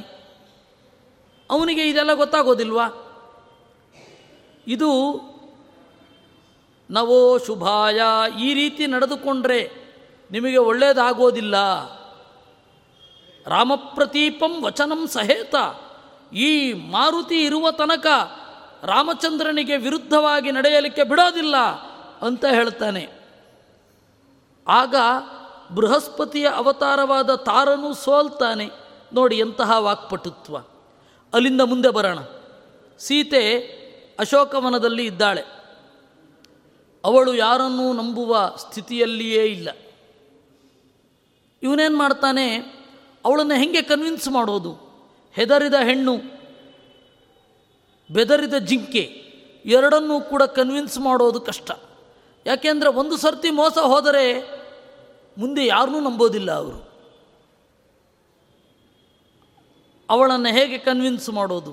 ಅವನಿಗೆ ಇದೆಲ್ಲ ಗೊತ್ತಾಗೋದಿಲ್ವಾ? ಇದು ನವೋ ಶುಭಾಯ ಈ ರೀತಿ ನಡೆದುಕೊಂಡ್ರೆ ನಿಮಗೆ ಒಳ್ಳೆಯದಾಗೋದಿಲ್ಲ ರಾಮಪ್ರತೀಪಂ ವಚನಂ ಸಹೇತ. ಈ ಮಾರುತಿ ಇರುವ ತನಕ ರಾಮಚಂದ್ರನಿಗೆ ವಿರುದ್ಧವಾಗಿ ನಡೆಯಲಿಕ್ಕೆ ಬಿಡೋದಿಲ್ಲ ಅಂತ ಹೇಳ್ತಾನೆ. ಆಗ ಬೃಹಸ್ಪತಿಯ ಅವತಾರವಾದ ತಾರನು ಸೋಲ್ತಾನೆ. ನೋಡಿ ಎಂತಹ ವಾಕ್ಪಟುತ್ವ. ಅಲ್ಲಿಂದ ಮುಂದೆ ಬರೋಣ. ಸೀತೆ ಅಶೋಕವನದಲ್ಲಿ ಇದ್ದಾಳೆ. ಅವಳು ಯಾರನ್ನೂ ನಂಬುವ ಸ್ಥಿತಿಯಲ್ಲಿಯೇ ಇಲ್ಲ. ಇವನೇನು ಮಾಡ್ತಾನೆ? ಅವಳನ್ನು ಹೆಂಗೆ ಕನ್ವಿನ್ಸ್ ಮಾಡೋದು? ಹೆದರಿದ ಹೆಣ್ಣು, ಬೆದರಿದ ಜಿಂಕೆ, ಎರಡನ್ನೂ ಕೂಡ ಕನ್ವಿನ್ಸ್ ಮಾಡೋದು ಕಷ್ಟ. ಯಾಕೆಂದರೆ ಒಂದು ಸರ್ತಿ ಮೋಸ ಹೋದರೆ ಮುಂದೆ ಯಾರನ್ನೂ ನಂಬೋದಿಲ್ಲ ಅವರು. ಅವಳನ್ನು ಹೇಗೆ ಕನ್ವಿನ್ಸ್ ಮಾಡೋದು?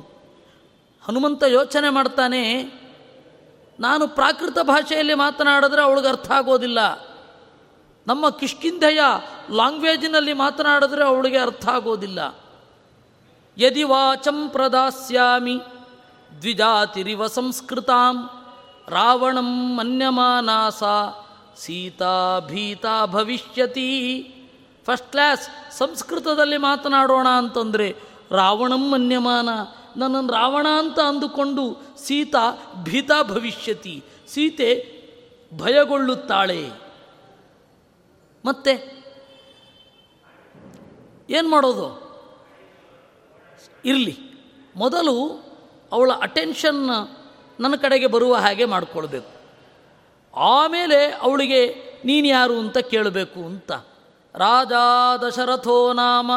ಹನುಮಂತ ಯೋಚನೆ ಮಾಡ್ತಾನೆ, ನಾನು ಪ್ರಾಕೃತ ಭಾಷೆಯಲ್ಲಿ ಮಾತನಾಡಿದ್ರೆ ಅವಳಿಗೆ ಅರ್ಥ ಆಗೋದಿಲ್ಲ. ನಮ್ಮ ಕಿಷ್ಕಿಂಧೆಯ ಲ್ಯಾಂಗ್ವೇಜಿನಲ್ಲಿ ಮಾತನಾಡಿದ್ರೆ ಅವಳಿಗೆ ಅರ್ಥ ಆಗೋದಿಲ್ಲ. ಯದಿ ವಾಚಂ ಪ್ರದಾಸ್ಯಾಮಿ, ದ್ವಿಜಾತಿರಿವ ಸಂಸ್ಕೃತಾಂ, ರಾವಣಂ ಮನ್ಯಮಾನಾಸ, ಸೀತಾ ಭೀತಾ ಭವಿಷ್ಯತಿ. ಫಸ್ಟ್ ಕ್ಲಾಸ್ ಸಂಸ್ಕೃತದಲ್ಲಿ ಮಾತನಾಡೋಣ ಅಂತಂದರೆ, ರಾವಣಂ ಮನ್ಯಮಾನ, ನನ್ನನ್ನು ರಾವಣ ಅಂತ ಅಂದುಕೊಂಡು ಸೀತಾ ಭೀತಾ ಭವಿಷ್ಯತಿ, ಸೀತೆ ಭಯಗೊಳ್ಳುತ್ತಾಳೆ. ಮತ್ತೆ ಏನು ಮಾಡೋದು? ಇರಲಿ. ಮೊದಲು ಅವಳ ಅಟೆನ್ಷನ್ ನನ್ನ ಕಡೆಗೆ ಬರುವ ಹಾಗೆ ಮಾಡಿಕೊಳ್ಬೇಕು. ಆಮೇಲೆ ಅವಳಿಗೆ ನೀನು ಯಾರು ಅಂತ ಕೇಳಬೇಕು ಅಂತ. ರಾಜ ದಶರಥೋ ನಾಮ,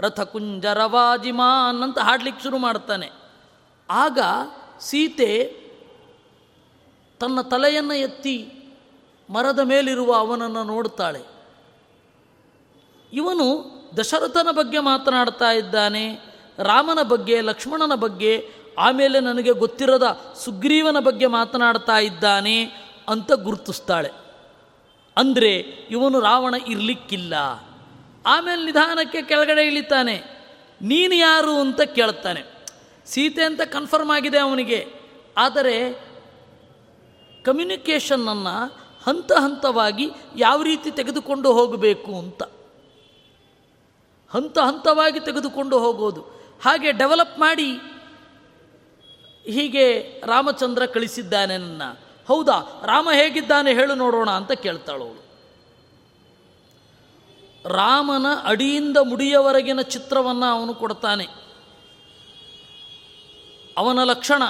ರಥಕುಂಜರವಾಜಿಮಾನ್ ಅಂತ ಹಾಡ್ಲಿಕ್ಕೆ ಶುರು ಮಾಡ್ತಾನೆ. ಆಗ ಸೀತೆ ತನ್ನ ತಲೆಯನ್ನು ಎತ್ತಿ ಮರದ ಮೇಲಿರುವ ಅವನನ್ನು ನೋಡುತ್ತಾಳೆ. ಇವನು ದಶರಥನ ಬಗ್ಗೆ ಮಾತನಾಡ್ತಾ ಇದ್ದಾನೆ, ರಾಮನ ಬಗ್ಗೆ, ಲಕ್ಷ್ಮಣನ ಬಗ್ಗೆ, ಆಮೇಲೆ ನನಗೆ ಗೊತ್ತಿರದ ಸುಗ್ರೀವನ ಬಗ್ಗೆ ಮಾತನಾಡ್ತಾ ಇದ್ದಾನೆ ಅಂತ ಗುರುತಿಸ್ತಾಳೆ. ಅಂದರೆ ಇವನು ರಾವಣ ಇರಲಿಕ್ಕಿಲ್ಲ. ಆಮೇಲೆ ನಿಧಾನಕ್ಕೆ ಕೆಳಗಡೆ ಇಳಿತಾನೆ. ನೀನು ಯಾರು ಅಂತ ಕೇಳ್ತಾನೆ. ಸೀತೆ ಅಂತ ಕನ್ಫರ್ಮ್ ಆಗಿದೆ ಅವನಿಗೆ. ಆದರೆ ಕಮ್ಯುನಿಕೇಷನ್ನನ್ನು ಹಂತ ಹಂತವಾಗಿ ಯಾವ ರೀತಿ ತೆಗೆದುಕೊಂಡು ಹೋಗಬೇಕು ಅಂತ. ಹಂತ ಹಂತವಾಗಿ ತೆಗೆದುಕೊಂಡು ಹೋಗೋದು. ಹಾಗೆ ಡೆವಲಪ್ ಮಾಡಿ ಹೀಗೆ ರಾಮಚಂದ್ರ ಕಳಿಸಿದ್ದಾನೆ ನನ್ನ. ಹೌದಾ? ರಾಮ ಹೇಗಿದ್ದಾನೆ ಹೇಳು ನೋಡೋಣ ಅಂತ ಕೇಳ್ತಾಳವಳು ರಾಮನ ಅಡಿಯಿಂದ ಮುಡಿಯವರೆಗಿನ ಚಿತ್ರವನ್ನು ಅವನು ಕೊಡ್ತಾನೆ. ಅವನ ಲಕ್ಷಣ.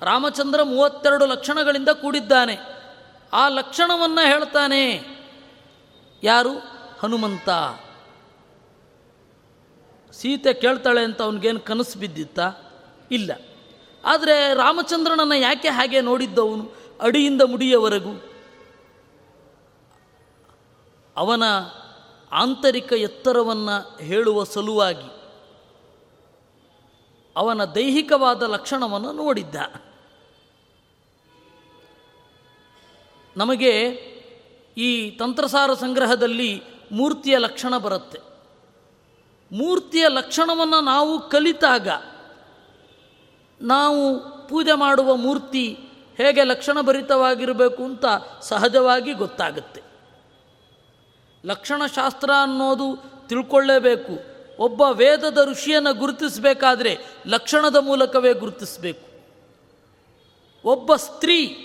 ರಾಮಚಂದ್ರ ಮೂವತ್ತೆರಡು ಲಕ್ಷಣಗಳಿಂದ ಕೂಡಿದ್ದಾನೆ. ಆ ಲಕ್ಷಣವನ್ನು ಹೇಳ್ತಾನೆ. ಯಾರು? ಹನುಮಂತ. ಸೀತೆ ಕೇಳ್ತಾಳೆ ಅಂತ ಅವನಿಗೇನು ಕನಸು ಬಿದ್ದಿತ್ತ? ಇಲ್ಲ. ಆದರೆ ರಾಮಚಂದ್ರನನ್ನು ಯಾಕೆ ಹಾಗೆ ನೋಡಿದ್ದವನು? ಅಡಿಯಿಂದ ಮುಡಿಯವರೆಗೂ. ಅವನ ಆಂತರಿಕ ಎತ್ತರವನ್ನು ಹೇಳುವ ಸಲುವಾಗಿ ಅವನ ದೈಹಿಕವಾದ ಲಕ್ಷಣವನ್ನು ನೋಡಿದ್ದ. ನಮಗೆ ಈ ತಂತ್ರಸಾರ ಸಂಗ್ರಹದಲ್ಲಿ ಮೂರ್ತಿಯ ಲಕ್ಷಣ ಬರುತ್ತೆ. ಮೂರ್ತಿಯ ಲಕ್ಷಣವನ್ನು ನಾವು ಕಲಿತಾಗ ನಾವು ಪೂಜೆ ಮಾಡುವ ಮೂರ್ತಿ ಹೇಗೆ ಲಕ್ಷಣಭರಿತವಾಗಿರಬೇಕು ಅಂತ ಸಹಜವಾಗಿ ಗೊತ್ತಾಗುತ್ತೆ. ಲಕ್ಷಣಶಾಸ್ತ್ರ ಅನ್ನೋದು ತಿಳ್ಕೊಳ್ಳೇಬೇಕು. ಒಬ್ಬ ವೇದದ ಋಷಿಯನ್ನು ಗುರುತಿಸಬೇಕಾದ್ರೆ ಲಕ್ಷಣದ ಮೂಲಕವೇ ಗುರುತಿಸಬೇಕು. ಒಬ್ಬ ಸ್ತ್ರೀ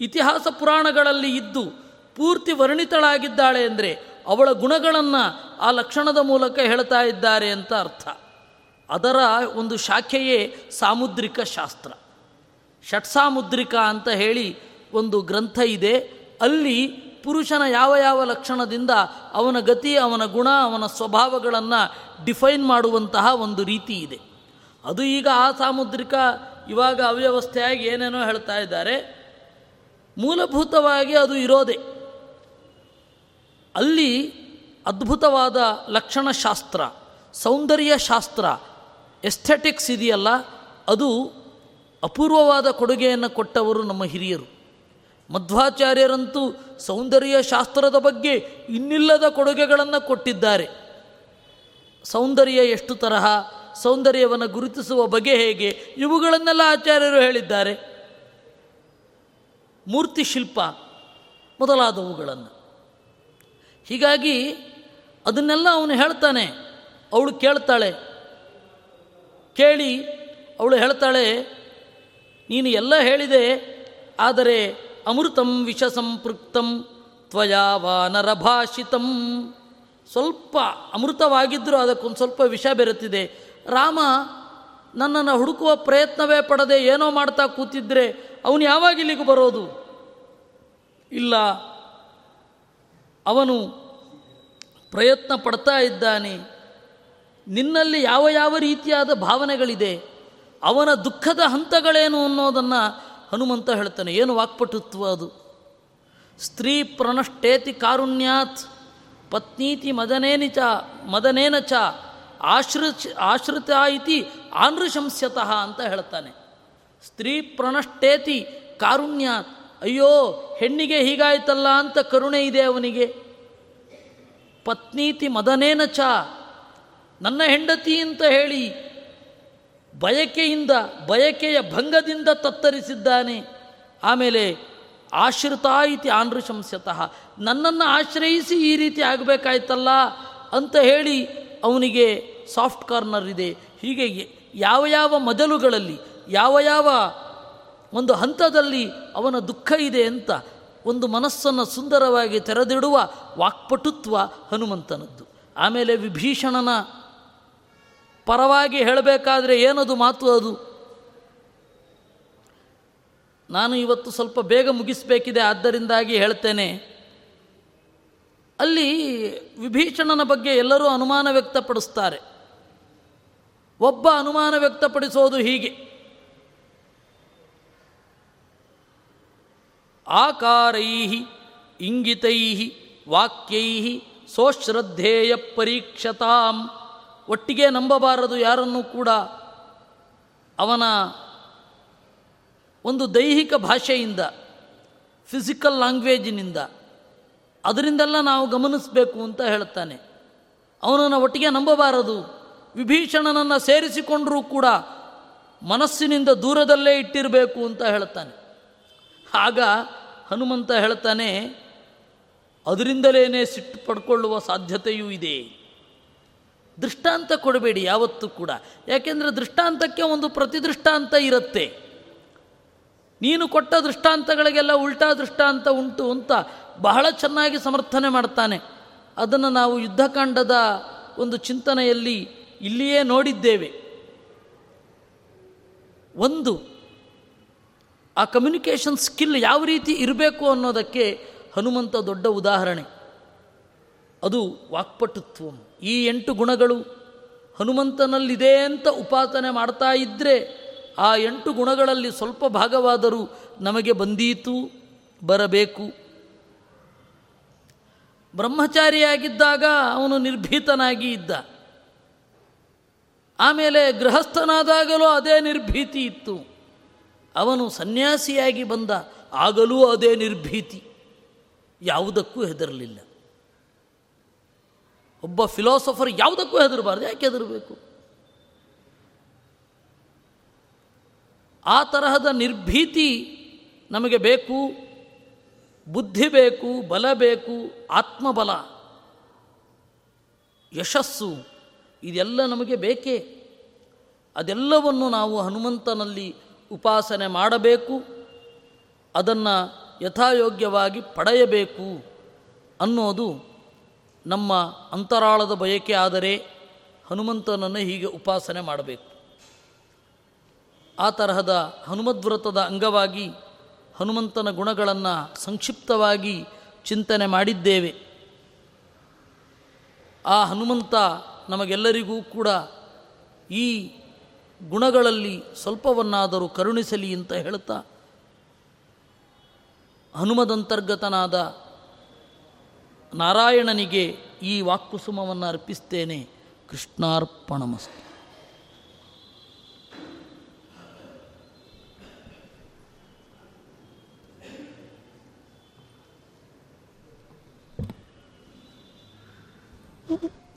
ಇತಿಹಾಸ ಪುರಾಣಗಳಲ್ಲಿ ಇದ್ದು ಪೂರ್ತಿ ವರ್ಣಿತಳಾಗಿದ್ದಾಳೆ ಅಂದರೆ ಅವಳ ಗುಣಗಳನ್ನು ಆ ಲಕ್ಷಣದ ಮೂಲಕ ಹೇಳ್ತಾ ಇದ್ದಾರೆ ಅಂತ ಅರ್ಥ. ಅದರ ಒಂದು ಶಾಖೆಯೇ ಸಾಮುದ್ರಿಕ ಶಾಸ್ತ್ರ. ಷಟ್ಸಾಮುದ್ರಿಕ ಅಂತ ಹೇಳಿ ಒಂದು ಗ್ರಂಥ ಇದೆ. ಅಲ್ಲಿ ಪುರುಷನ ಯಾವ ಯಾವ ಲಕ್ಷಣದಿಂದ ಅವನ ಗತಿ, ಅವನ ಗುಣ, ಅವನ ಸ್ವಭಾವಗಳನ್ನು ಡಿಫೈನ್ ಮಾಡುವಂತಹ ಒಂದು ರೀತಿ ಇದೆ. ಅದು ಈಗ ಆ ಸಾಮುದ್ರಿಕ ಇವಾಗ ಅವ್ಯವಸ್ಥೆಯಾಗಿ ಏನೇನೋ ಹೇಳ್ತಾ ಇದ್ದಾರೆ. ಮೂಲಭೂತವಾಗಿ ಅದು ಇರೋದೆ. ಅಲ್ಲಿ ಅದ್ಭುತವಾದ ಲಕ್ಷಣಶಾಸ್ತ್ರ ಸೌಂದರ್ಯ ಶಾಸ್ತ್ರ ಎಸ್ಥೆಟಿಕ್ಸ್ ಇದೆಯಲ್ಲ, ಅದು ಅಪೂರ್ವವಾದ ಕೊಡುಗೆಯನ್ನು ಕೊಟ್ಟವರು ನಮ್ಮ ಹಿರಿಯರು. ಮಧ್ವಾಚಾರ್ಯರಂತೂ ಸೌಂದರ್ಯ ಶಾಸ್ತ್ರದ ಬಗ್ಗೆ ಇನ್ನಿಲ್ಲದ ಕೊಡುಗೆಗಳನ್ನು ಕೊಟ್ಟಿದ್ದಾರೆ. ಸೌಂದರ್ಯ ಎಷ್ಟು ತರಹ, ಸೌಂದರ್ಯವನ್ನು ಗುರುತಿಸುವ ಬಗೆ ಹೇಗೆ, ಇವುಗಳನ್ನೆಲ್ಲ ಆಚಾರ್ಯರು ಹೇಳಿದ್ದಾರೆ. ಮೂರ್ತಿ ಶಿಲ್ಪ ಮೊದಲಾದವುಗಳನ್ನು. ಹೀಗಾಗಿ ಅದನ್ನೆಲ್ಲ ಅವನು ಹೇಳ್ತಾನೆ, ಅವಳು ಕೇಳ್ತಾಳೆ. ಕೇಳಿ ಅವಳು ಹೇಳ್ತಾಳೆ, ನೀನು ಎಲ್ಲ ಹೇಳಿದೆ, ಆದರೆ ಅಮೃತಂ ವಿಷ ಸಂಪೃಕ್ತಂ ತ್ವಯಾ ವಾನರಭಾಷಿತಂ ಸ್ವಲ್ಪ ಅಮೃತವಾಗಿದ್ದರೂ ಅದಕ್ಕೊಂದು ಸ್ವಲ್ಪ ವಿಷ ಬೆರೆತಿದೆ. ರಾಮ ನನ್ನನ್ನು ಹುಡುಕುವ ಪ್ರಯತ್ನವೇ ಪಡದೆ ಏನೋ ಮಾಡ್ತಾ ಕೂತಿದ್ರೆ ಅವನು ಯಾವಾಗ ಇಲ್ಲಿಗೆ ಬರೋದು? ಇಲ್ಲ, ಅವನು ಪ್ರಯತ್ನ ಪಡ್ತಾ ಇದ್ದಾನೆ. ನಿನ್ನಲ್ಲಿ ಯಾವ ಯಾವ ರೀತಿಯಾದ ಭಾವನೆಗಳಿದೆ, ಅವನ ದುಃಖದ ಹಂತಗಳೇನು ಅನ್ನೋದನ್ನು ಹನುಮಂತ ಹೇಳ್ತಾನೆ. ಏನು ವಾಕ್ಪಟುತ್ವ ಅದು? ಸ್ತ್ರೀ ಪ್ರಣಷ್ಟೇತಿ ಕಾರುಣ್ಯಾತ್, ಪತ್ನೀತಿ ಮದನೇನಿ ಚ, ಮದನೇನ ಚ ಆಶ್ರ ಆಶ್ರಿತ ಇತಿ ಆನೃಶಂಸ್ಯತಃ ಅಂತ ಹೇಳ್ತಾನೆ. ಸ್ತ್ರೀ ಪ್ರಣಷ್ಟೇತಿ ಕಾರುಣ್ಯಾತ್ ಅಯ್ಯೋ, ಹೆಣ್ಣಿಗೆ ಹೀಗಾಯ್ತಲ್ಲ ಅಂತ ಕರುಣೆ ಇದೆ ಅವನಿಗೆ. ಪತ್ನೀತಿ ಮದನೇನ ಚ, ನನ್ನ ಹೆಂಡತಿ ಅಂತ ಹೇಳಿ ಬಯಕೆಯಿಂದ, ಬಯಕೆಯ ಭಂಗದಿಂದ ತತ್ತರಿಸಿದ್ದಾನೆ. ಆಮೇಲೆ ಆಶ್ರಿತ ಇತಿ ಆನೃಶಂಸ್ಯತಃ, ನನ್ನನ್ನು ಆಶ್ರಯಿಸಿ ಈ ರೀತಿ ಆಗಬೇಕಾಯ್ತಲ್ಲ ಅಂತ ಹೇಳಿ ಅವನಿಗೆ ಸಾಫ್ಟ್ ಕಾರ್ನರ್ ಇದೆ. ಹೀಗೆ ಯಾವ ಯಾವ ಮೊದಲುಗಳಲ್ಲಿ, ಯಾವ ಯಾವ ಒಂದು ಹಂತದಲ್ಲಿ ಅವನ ದುಃಖ ಇದೆ ಅಂತ ಒಂದು ಮನಸ್ಸನ್ನು ಸುಂದರವಾಗಿ ತೆರೆದಿಡುವ ವಾಕ್ಪಟುತ್ವ ಹನುಮಂತನದ್ದು. ಆಮೇಲೆ ವಿಭೀಷಣನ ಪರವಾಗಿ ಹೇಳಬೇಕಾದ್ರೆ ಏನದು ಮಾತು ಅದು? ನಾನು ಇವತ್ತು ಸ್ವಲ್ಪ ಬೇಗ ಮುಗಿಸಬೇಕಿದೆ, ಆದ್ದರಿಂದಾಗಿ ಹೇಳ್ತೇನೆ. ಅಲ್ಲಿ ವಿಭೀಷಣನ ಬಗ್ಗೆ ಎಲ್ಲರೂ ಅನುಮಾನ ವ್ಯಕ್ತಪಡಿಸ್ತಾರೆ. ಒಬ್ಬ ಅನುಮಾನ ವ್ಯಕ್ತಪಡಿಸೋದು ಹೀಗೆ. ಆಕಾರೈ ಇಂಗಿತೈ ವಾಕ್ಯೈ ಸೋಶ್ರದ್ಧೇಯ ಪರೀಕ್ಷತಾಂ. ಒಟ್ಟಿಗೆ ನಂಬಬಾರದು ಯಾರನ್ನೂ ಕೂಡ. ಅವನ ಒಂದು ದೈಹಿಕ ಭಾಷೆಯಿಂದ ಫಿಸಿಕಲ್ ಲ್ಯಾಂಗ್ವೇಜಿನಿಂದ ಅದರಿಂದೆಲ್ಲ ನಾವು ಗಮನಿಸಬೇಕು ಅಂತ ಹೇಳ್ತಾನೆ. ಅವನನ್ನು ಒಟ್ಟಿಗೆ ನಂಬಬಾರದು. ವಿಭೀಷಣನನ್ನು ಸೇರಿಸಿಕೊಂಡರೂ ಕೂಡ ಮನಸ್ಸಿನಿಂದ ದೂರದಲ್ಲೇ ಇಟ್ಟಿರಬೇಕು ಅಂತ ಹೇಳ್ತಾನೆ. ಆಗ ಹನುಮಂತ ಹೇಳ್ತಾನೆ ಅದರಿಂದಲೇ ಸಿಟ್ಟು ಪಡ್ಕೊಳ್ಳುವ ಸಾಧ್ಯತೆಯೂ ಇದೆ. ದೃಷ್ಟಾಂತ ಕೊಡಬೇಡಿ ಯಾವತ್ತೂ ಕೂಡ. ಯಾಕೆಂದರೆ ದೃಷ್ಟಾಂತಕ್ಕೆ ಒಂದು ಪ್ರತಿದೃಷ್ಟಾಂತ ಇರುತ್ತೆ. ನೀನು ಕೊಟ್ಟ ದೃಷ್ಟಾಂತಗಳಿಗೆಲ್ಲ ಉಲ್ಟಾ ದೃಷ್ಟಾಂತ ಉಂಟು ಅಂತ ಬಹಳ ಚೆನ್ನಾಗಿ ಸಮರ್ಥನೆ ಮಾಡ್ತಾನೆ. ಅದನ್ನು ನಾವು ಯುದ್ಧಕಾಂಡದ ಒಂದು ಚಿಂತನೆಯಲ್ಲಿ ಇಲ್ಲಿಯೇ ನೋಡಿದ್ದೇವೆ. ಒಂದು ಆ ಕಮ್ಯುನಿಕೇಷನ್ ಸ್ಕಿಲ್ ಯಾವ ರೀತಿ ಇರಬೇಕು ಅನ್ನೋದಕ್ಕೆ ಹನುಮಂತ ದೊಡ್ಡ ಉದಾಹರಣೆ. ಅದು ವಾಕ್ಪಟುತ್ವ. ಈ ಎಂಟು ಗುಣಗಳು ಹನುಮಂತನಲ್ಲಿದೆ ಅಂತ ಉಪಾಸನೆ ಮಾಡ್ತಾ ಇದ್ದರೆ ಆ ಎಂಟು ಗುಣಗಳಲ್ಲಿ ಸ್ವಲ್ಪ ಭಾಗವಾದರೂ ನಮಗೆ ಬಂದೀತು, ಬರಬೇಕು. ಬ್ರಹ್ಮಚಾರಿಯಾಗಿದ್ದಾಗ ಅವನು ನಿರ್ಭೀತನಾಗಿ ಇದ್ದ. ಆಮೇಲೆ ಗೃಹಸ್ಥನಾದಾಗಲೂ ಅದೇ ನಿರ್ಭೀತಿ ಇತ್ತು. ಅವನು ಸನ್ಯಾಸಿಯಾಗಿ ಬಂದ ಆಗಲೂ ಅದೇ ನಿರ್ಭೀತಿ. ಯಾವುದಕ್ಕೂ ಹೆದರಲಿಲ್ಲ. ಒಬ್ಬ ಫಿಲಾಸಫರ್ ಯಾವುದಕ್ಕೂ ಹೆದರಬಾರ್ದು, ಯಾಕೆ ಹೆದರಬೇಕು? ಆ ತರಹದ ನಿರ್ಭೀತಿ ನಮಗೆ ಬೇಕು, ಬುದ್ಧಿ ಬೇಕು, ಬಲ ಬೇಕು, ಆತ್ಮಬಲ, ಯಶಸ್ಸು, ಇದೆಲ್ಲ ನಮಗೆ ಬೇಕೇ. ಅದೆಲ್ಲವನ್ನು ನಾವು ಹನುಮಂತನಲ್ಲಿ ಉಪಾಸನೆ ಮಾಡಬೇಕು, ಅದನ್ನು ಯಥಾಯೋಗ್ಯವಾಗಿ ಪಡೆಯಬೇಕು ಅನ್ನೋದು ನಮ್ಮ ಅಂತರಾಳದ ಬಯಕೆ. ಆದರೆ ಹನುಮಂತನನ್ನು ಹೀಗೆ ಉಪಾಸನೆ ಮಾಡಬೇಕು. ಆ ತರಹದ ಹನುಮದ್ವ್ರತದ ಅಂಗವಾಗಿ ಹನುಮಂತನ ಗುಣಗಳನ್ನು ಸಂಕ್ಷಿಪ್ತವಾಗಿ ಚಿಂತನೆ ಮಾಡಿದ್ದೇವೆ. ಆ ಹನುಮಂತ ನಮಗೆಲ್ಲರಿಗೂ ಕೂಡ ಈ ಗುಣಗಳಲ್ಲಿ ಸ್ವಲ್ಪವನ್ನಾದರೂ ಕರುಣಿಸಲಿ ಅಂತ ಹೇಳ್ತಾ ಹನುಮದಂತರ್ಗತನಾದ ನಾರಾಯಣನಿಗೆ ಈ ವಾಕ್ಕುಸುಮವನ್ನು ಅರ್ಪಿಸ್ತೇನೆ ಕೃಷ್ಣಾರ್ಪಣಮಸ್ತು Mm-hmm.